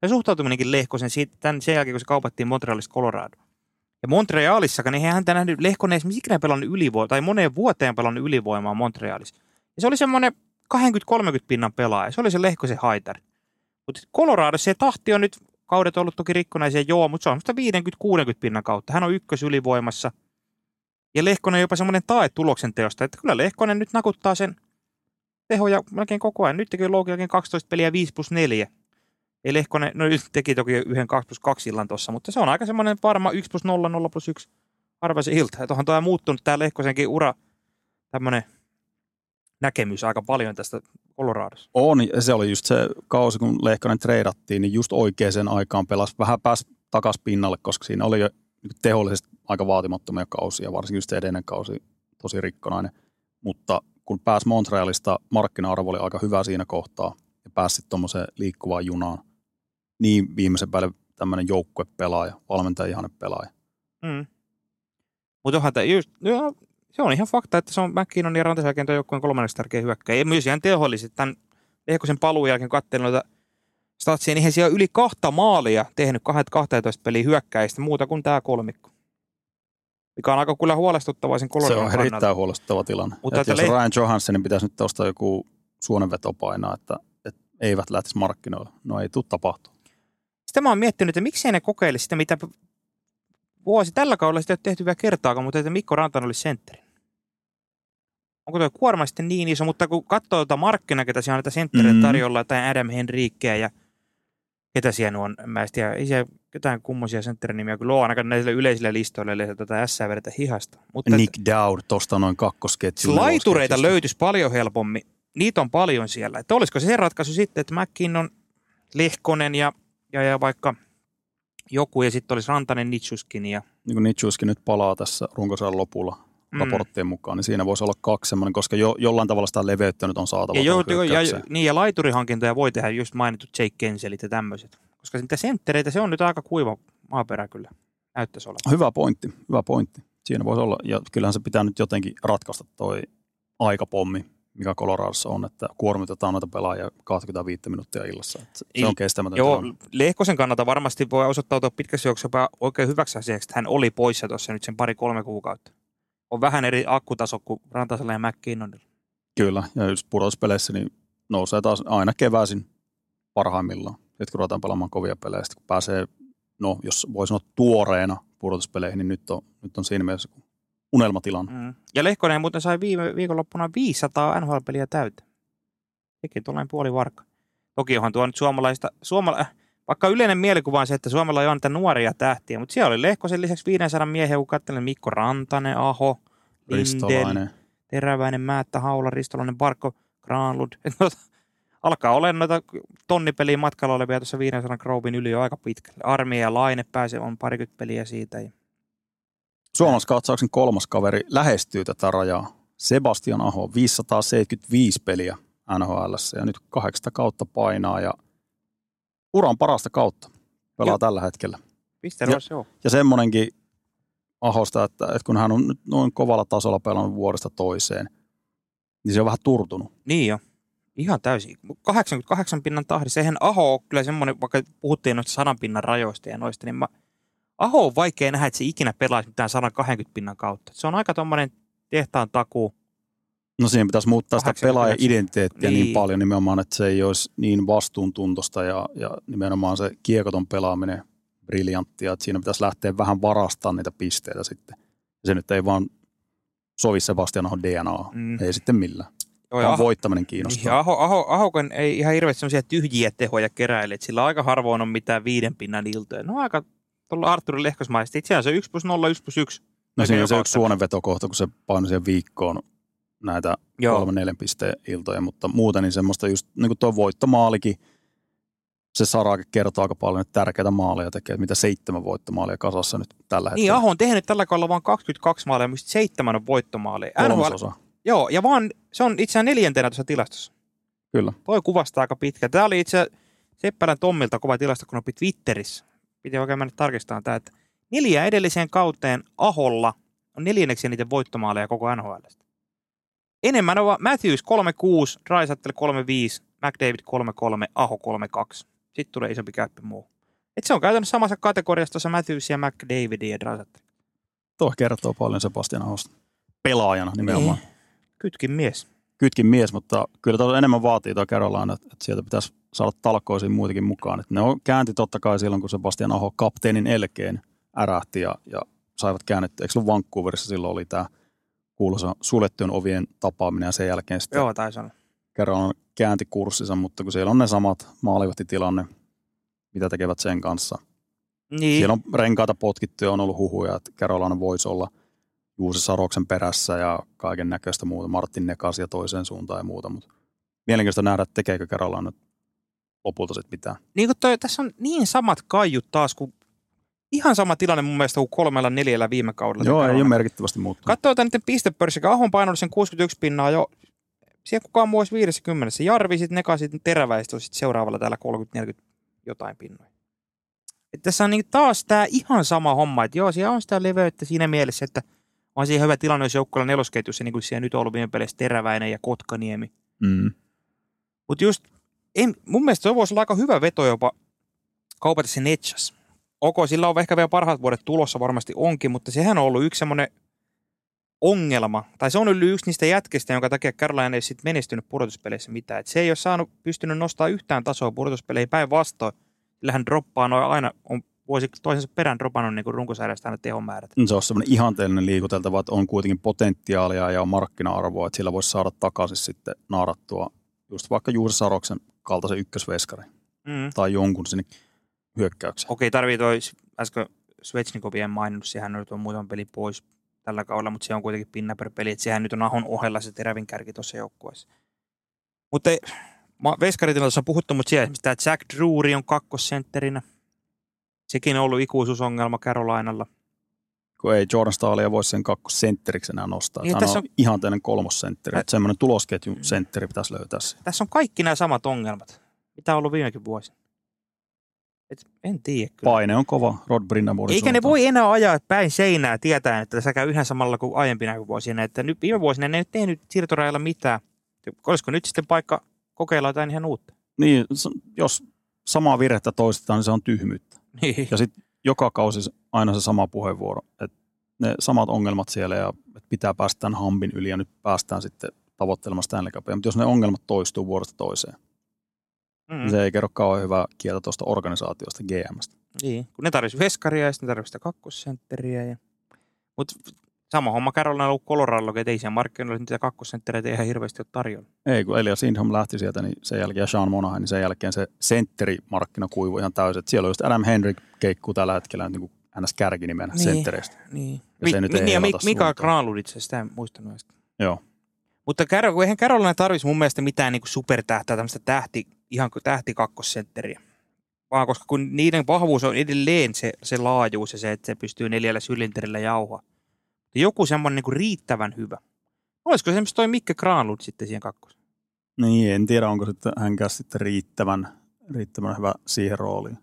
se suhtautuminenkin Lehkosen tämän, sen jälkeen, kun se kaupattiin Montrealista Colorado. Ja Montrealissakaan, niin eihän häntä nähnyt Lehkonen esimerkiksi ikinä pelannut ylivoimaa, tai moneen vuoteen pelannut ylivoimaa Montrealissa. Ja se oli semmoinen 20-30 pinnan pelaaja, se oli se Lehkosen haitari. Mutta Coloradossa se tahti on nyt kaudet ollut toki rikkonaisia, joo, mutta se on sitä 50-60 pinnan kautta. Hän on ykkös ylivoimassa. Ja Lehkonen on jopa semmoinen tae tuloksen teosta, että kyllä Lehkonen nyt nakuttaa sen tehoja melkein koko ajan. Nyt teki Loukiakin 12 peliä 5 plus 4. Ei Lehkonen, no nyt teki toki yhden 2 plus 2 illan tuossa, mutta se on aika semmoinen varma 1 plus 0, 0 plus 1 arvaisen ilta. Että onhan toi muuttunut tämä Lehkosenkin ura tämmöinen näkemys aika paljon tästä Coloradossa. On, se oli just se kausi, kun Lehkonen treidattiin, niin just oikeaan aikaan pelasi vähän pääsi takaisin pinnalle, koska siinä oli jo tehollisesti aika vaatimattomia kausia, varsinkin just se edellinen kausi tosi rikkonainen. Mutta kun pääsi Montrealista, markkina-arvo oli aika hyvä siinä kohtaa ja pääsi tuommoiseen liikkuvaan junaan. Niin viimeisen päälle tämmöinen joukkuepelaaja, valmentaja pelaaja. Mm. Mutta onhan tämä just, joo, se on ihan fakta, että se on McKinnon ja Rantasen jälkeen joukkueen kolmanneksi tärkeä hyökkäjä. Ja myös ihan tehollisesti tämän Lehkosen paluun jälkeen katselin noita statsia, niin siellä yli kahta maalia tehnyt 12 peliä hyökkäistä muuta kuin tämä kolmikko. Mikä on aika kyllä huolestuttava sen Se on erittäin huolestuttava tilanne. Mutta että jos le- Ryan Johanssonin pitäisi nyt ostaa joku suonenveto painaa, että, että eivät lähtisi markkinoille. No ei tule tapahtua. Sitten mä oon miettinyt, että miksei ne kokeile sitä, mitä vuosi tällä kaudella sitä ei ole tehty vielä kertaakaan, mutta että Mikko Rantanen oli sentteri. Onko tuo kuorma sitten niin iso, mutta kun katsoo tuota markkina, ketä siellä on näitä sentteriä mm-hmm. tarjolla, tai Adam Henrikkeä ja ketä siellä on, mä en tiedä, ei ketään kummosia sentterin kyllä on ainakaan näille yleisille listoille, eli tätä S vedetä hihasta. Mutta Nick Dowd tuosta noin kakkosketju. Laitureita löytyisi paljon helpommin. Niitä on paljon siellä. Että olisiko se ratkaisu sitten, että McKinnon, Lehkonen ja, ja, ja vaikka joku, ja sitten olisi Rantanen, Nitschuskin. Ja... Niin kuin Nitschuskin nyt palaa tässä runkosarjan lopulla mm. raporttien mukaan, niin siinä voisi olla kaksi semmoinen, koska jo, jollain tavalla sitä leveyttä nyt on saatava. Ja, jo, jo, ja, niin, ja laiturihankintoja voi tehdä just mainitut Jake Kenselit ja tämmöiset. Koska niitä senttereitä, se on nyt aika kuiva maaperä kyllä, näyttäisi olla. Hyvä pointti, hyvä pointti. Siinä voisi olla, ja kyllähän se pitää nyt jotenkin ratkaista toi aikapommi, mikä Coloradossa on, että kuormitetaan noita pelaajia 25 minuuttia illassa. Se I, on kestämätöntä. Joo, Lehkosen kannalta varmasti voi osoittautua pitkäksi juoksuksi oikein hyväksi asiaksi, että hän oli poissa tuossa nyt sen pari-kolme kuukautta on vähän eri akkutaso kuin Rantasella ja McKinnonilla. Kyllä, ja just pudotuspeleissä niin nousee taas aina keväisin parhaimmillaan. Sitten kun ruvetaan pelaamaan kovia pelejä, sitten kun pääsee, no jos voi sanoa tuoreena pudotuspeleihin, niin nyt on, nyt on siinä mielessä unelmatilanne. Mm. Ja Lehkonen muuten sai viime viikonloppuna 500 NHL-peliä täyteen. Sekin tuollainen puoli varkka. Toki onhan tuo nyt suomalaista, suomala, vaikka yleinen mielikuva on se, että Suomella on niitä nuoria tähtiä, mutta siellä oli Lehkosen lisäksi 500 miehen, kun katselen Mikko Rantanen, Aho, Lindel, Teräväinen, Määttä, Haula, Ristolainen, Barko, Granlund. Alkaa olla noita tonnipeliä matkalla olevia tuossa 500 Groubin yli jo aika pitkälle. Armia ja Laine pääsee, on parikymmentä peliä siitä. Suomalaiskatsauksen kolmas kaveri lähestyy tätä rajaa. Sebastian Aho, 575 peliä NHL ja nyt kahdeksan kautta painaa ja – uran parasta kautta pelaa Joo. tällä hetkellä. ja, joo. Ja semmoinenkin ahosta, että, että kun hän on nyt noin kovalla tasolla pelannut vuodesta toiseen, niin se on vähän turtunut. Niin jo. Ihan täysin. 88 pinnan tahdissa. Sehän Aho on kyllä semmoinen, vaikka puhuttiin noista sadan pinnan rajoista ja noista, niin mä, Aho on vaikea nähdä, että se ikinä pelaisi mitään 120 pinnan kautta. Se on aika tuommoinen tehtaan takuu No siinä pitäisi muuttaa sitä pelaaja-identiteettiä niin. niin paljon nimenomaan, että se ei olisi niin vastuuntuntosta ja, ja nimenomaan se kiekoton pelaaminen briljanttia, että siinä pitäisi lähteä vähän varastamaan niitä pisteitä sitten. Se nyt ei vaan sovi Sebastian DNA, mm. ei sitten millään. Joo, Aho, voittaminen kiinnostaa. Niin, Aho, Aho, Ahokon ei ihan hirveästi sellaisia tyhjiä tehoja keräile, että sillä aika harvoin on mitään viiden pinnan iltoja. No aika tuolla Arturin lehkosmaisesti. Itse asiassa 1 plus 0, 1 plus 1. No siinä on se yksi suonenvetokohta, kun se painoi siihen viikkoon näitä Joo. kolme neljän pisteen iltoja, mutta muuten niin semmoista just niin kuin tuo voittomaalikin, se Sarake kertoo aika paljon, että tärkeitä maaleja tekee, mitä seitsemän voittomaalia kasassa nyt tällä hetkellä. Niin, Aho on tehnyt tällä kaudella vain 22 maalia, mistä seitsemän on voittomaalia. NHL, joo, ja vaan se on itse asiassa neljäntenä tuossa tilastossa. Kyllä. Toi kuvastaa aika pitkä. Tämä oli itse Seppälän Tommilta kova tilasto, kun opi Twitterissä. Piti oikein mennä tarkistamaan tämä, että neljä edelliseen kauteen Aholla on neljänneksi niiden voittomaaleja koko NHLstä. Enemmän on Matthews 36, Drysattel 35, McDavid 33, Aho 32. Sitten tulee isompi käyppä muu. Et se on käytännössä samassa kategoriassa tuossa Matthews ja McDavid ja Drysattel. Tuo kertoo paljon Sebastian Ahosta. Pelaajana nimenomaan. Ei. Kytkin mies. Kytkin mies, mutta kyllä tuo enemmän vaatii tuo Carolina, että, että sieltä pitäisi saada talkoisiin muitakin mukaan. Että ne on käänti totta kai silloin, kun Sebastian Aho kapteenin elkeen ärähti ja, ja saivat käännettyä. Eikö ollut Vancouverissa silloin oli tämä kuuluisa suljettujen ovien tapaaminen ja sen jälkeen sitten Joo, taisi olla. kerran käänti kurssinsa, mutta kun siellä on ne samat maalivahtitilanne, mitä tekevät sen kanssa. Niin. Siellä on renkaita potkittu ja on ollut huhuja, että Carolina voisi olla Juuse Saroksen perässä ja kaiken näköistä muuta, Martin Nekasia toiseen suuntaan ja muuta, mutta mielenkiintoista nähdä, että tekeekö Caroline nyt lopulta sitten mitään. Niin kuin toi, tässä on niin samat kaiut taas, kuin ihan sama tilanne mun mielestä kuin kolmella neljällä viime kaudella. Joo, ei ole merkittävästi muuttunut. Katsoo tämän niiden pistepörssi, Ahon painollisen 61 pinnaa jo. Siellä kukaan muu olisi 50. Jarvi, sitten Neka, sitten Teräväistä, sitten seuraavalla täällä 30-40 jotain pinnoja. Et tässä on niin taas tämä ihan sama homma, että joo, siellä on sitä leveyttä siinä mielessä, että on siihen hyvä tilanne, jos joukkueella nelosketjussa, niin kuin siellä nyt on ollut viime peleissä Teräväinen ja Kotkaniemi. Mm. Mutta just, en, mun mielestä se voisi olla aika hyvä veto jopa kaupata se Netchas. Ok, sillä on ehkä vielä parhaat vuodet tulossa, varmasti onkin, mutta sehän on ollut yksi semmoinen ongelma, tai se on ollut yksi niistä jätkistä, jonka takia Caroline ei sit menestynyt pudotuspeleissä mitään. Et se ei ole saanut, pystynyt nostaa yhtään tasoa pudotuspeleihin päinvastoin. Sillä hän droppaa noin aina, on vuosi toisensa perään dropannut niin runkosarjasta aina tehomäärät. Se on semmoinen ihanteellinen liikuteltava, että on kuitenkin potentiaalia ja on markkina-arvoa, että sillä voisi saada takaisin sitten naarattua just vaikka Juuse Saroksen kaltaisen ykkösveskari Mm. tai jonkun sinne hyökkäykseen. Okei, tarvii toi äsken Svechnikovia en maininnut, sehän nyt on muutaman peli pois tällä kaudella, mutta se on kuitenkin pinna per peli, että sehän nyt on Ahon ohella se terävin kärki tuossa joukkueessa. Mutta Veskaritilanteessa on puhuttu, mutta siellä esimerkiksi tämä Jack Drury on kakkosentterinä. Sekin on ollut ikuisuusongelma Carolinalla. kun ei Jordan Stahlia voi sen kakkosentteriksi enää nostaa. Niin, tässä Hän on, ihanteinen kolmosentteri. Että semmoinen tulosketjun sentteri pitäisi löytää siihen. Tässä on kaikki nämä samat ongelmat, mitä on ollut viimekin vuosi. Et en tiedä kyllä. Paine on kova Rod Brindamourin Eikä ne suuntaan. voi enää ajaa päin seinää tietäen, että tässä käy yhä samalla kuin aiempina vuosina. Että nyt viime vuosina ne ei tehnyt siirtorajalla mitään. Olisiko nyt sitten paikka kokeilla jotain ihan uutta? Niin, jos samaa virhettä toistetaan, niin se on tyhmyyttä. Niin. Ja sitten joka kausi aina se sama puheenvuoro. Että ne samat ongelmat siellä ja että pitää päästä tämän hampin yli ja nyt päästään sitten tavoittelemaan Stanley Cupia. Mutta jos ne ongelmat toistuu vuodesta toiseen, Mm. niin se ei kerro kauan hyvää kieltä tuosta organisaatiosta GMstä. Niin. Kun ne tarvitsisi veskaria ja sitten ne tarvitsisi sitä kakkosentteriä. Ja... Mutta sama homma Carolina on ollut Colorado, että ei siellä markkinoilla niitä kakkosenttereitä ihan hirveästi ole tarjolla. Ei, kun Elias Sindholm lähti sieltä, niin sen jälkeen ja Sean Monahan, niin sen jälkeen se sentterimarkkina kuivui ihan täysin. Et siellä on just Adam Henrik keikkuu tällä hetkellä niin kuin ns. kärkinimenä Niin. senttereistä. Niin. Ja se nyt ei niin, ja heilata Mik- Mika. Granlund itse asiassa, sitä en muistanut edes. Joo. Mutta kun eihän Carolina tarvitsisi mun mielestä mitään niin supertähtää, tämmöistä tähti, ihan kuin tähti kakkosentteriä. Vaan koska kun niiden vahvuus on edelleen se, se laajuus ja se, että se pystyy neljällä sylinterillä jauhaa. Joku semmoinen niin riittävän hyvä. Olisiko se esimerkiksi toi Mikke Granlund sitten siihen kakkos? Niin, en tiedä, onko sitten hänkään sitten riittävän, riittävän hyvä siihen rooliin.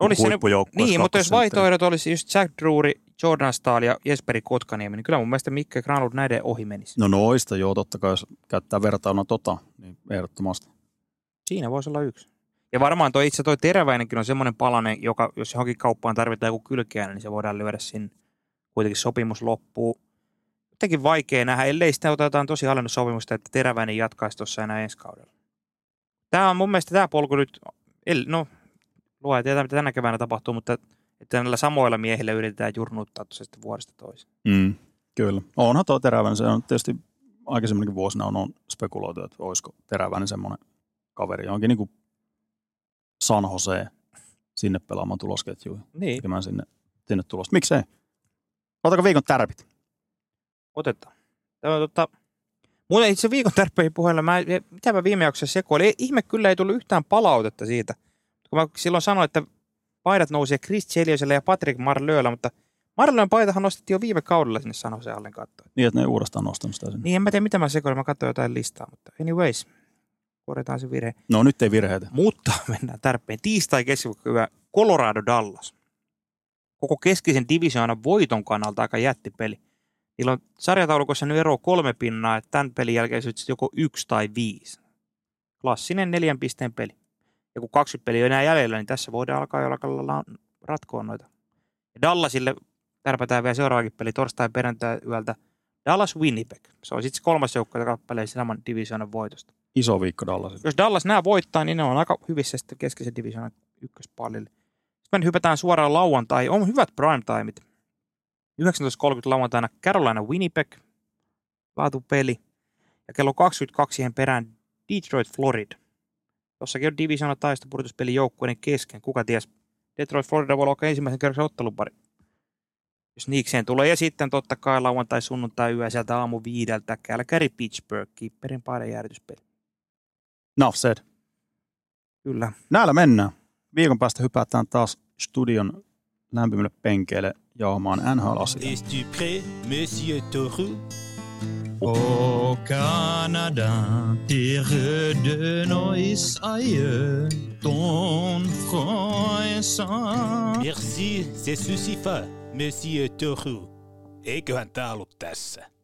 Olisi se Niin, mutta jos vaihtoehdot olisi just Jack Drury, Jordan Stahl ja Jesperi Kotkaniemi, niin kyllä mun mielestä Mikke Granlund näiden ohi menisi. No noista, joo, totta kai jos käyttää vertailuna tota, niin ehdottomasti. Siinä voisi olla yksi. Ja varmaan toi itse toi teräväinenkin on semmoinen palanen, joka jos johonkin kauppaan tarvitaan joku kylkeäinen, niin se voidaan lyödä sinne. Kuitenkin sopimus loppuu. Jotenkin vaikea nähdä, ellei sitä otetaan tosi alennussopimusta, että teräväinen jatkaisi tuossa enää ensi kaudella. Tämä on mun mielestä tämä polku nyt, no luo tietää mitä tänä keväänä tapahtuu, mutta että näillä samoilla miehillä yritetään jurnuttaa tuossa sitten vuodesta toiseen. Mm, kyllä. Onhan tuo teräväinen, se on tietysti aikaisemminkin vuosina on, on spekuloitu, että olisiko teräväinen semmoinen kaveri, johonkin niin kuin San Jose sinne pelaamaan tulosketjuihin, Niin, tekemään sinne, sinne tulosta. Miksei? Otetaanko viikon tärpit? otetaan. Tämä on tota, Muuten itse viikon tärppeihin puheella, mä, mitä mä viime jaksossa sekoilin, ihme kyllä ei tullut yhtään palautetta siitä. Kun mä silloin sanoin, että paidat nousee Chris Chelioselle ja Patrick Marlööllä, mutta Marlöön paitahan nostettiin jo viime kaudella sinne San Jose Allen kattoon. Niin, että ne ei uudestaan nostanut sitä sinne. Niin en mä tiedä, mitä mä sekoilin, mä katsoin jotain listaa, mutta anyways, korjataan se virhe. No nyt ei virheitä. Mutta mennään tärppeen. Tiistai keskiviikkoyö Colorado Dallas. Koko keskisen divisioonan voiton kannalta aika jättipeli. Niillä on sarjataulukossa nyt ero kolme pinnaa, että tämän pelin jälkeen se joko yksi tai viisi. Klassinen neljän pisteen peli. Ja kun 20 peliä on enää jäljellä, niin tässä voidaan alkaa jo alkaa ratkoa noita. Ja Dallasille tärpätään vielä seuraavakin peli torstai perjantai yöltä. Dallas Winnipeg. Se on sitten kolmas joukko, joka kappelee saman divisioonan voitosta Iso viikko Dallasille. jos Dallas nämä voittaa, niin ne on aika hyvissä sitten keskeisen divisioonan ykköspallille. Sitten me hypätään suoraan lauantai. On hyvät prime timeit. 19.30 lauantaina Carolina Winnipeg, laatupeli. Ja kello 22 siihen perään Detroit Florida. Tossakin on divisioona taista purituspeli joukkueiden kesken. Kuka ties? Detroit Florida voi olla ensimmäisen kerroksen ottelupari. jos niikseen tulee. Ja sitten totta kai lauantai, sunnuntai yö sieltä aamu viideltä Calgary Pittsburgh, Kipperin paiden jäädytyspeli. Enough said. Kyllä. Näillä mennään. Viikon päästä hypätään taas studion lämpimille penkeille jauhamaan NHL-asiaa. Es-tu prêt, monsieur Toru? Au Canada, terre de nos aïeux, ton français. Merci, c'est suffisant, monsieur Toru. Eiköhän tää ollut tässä.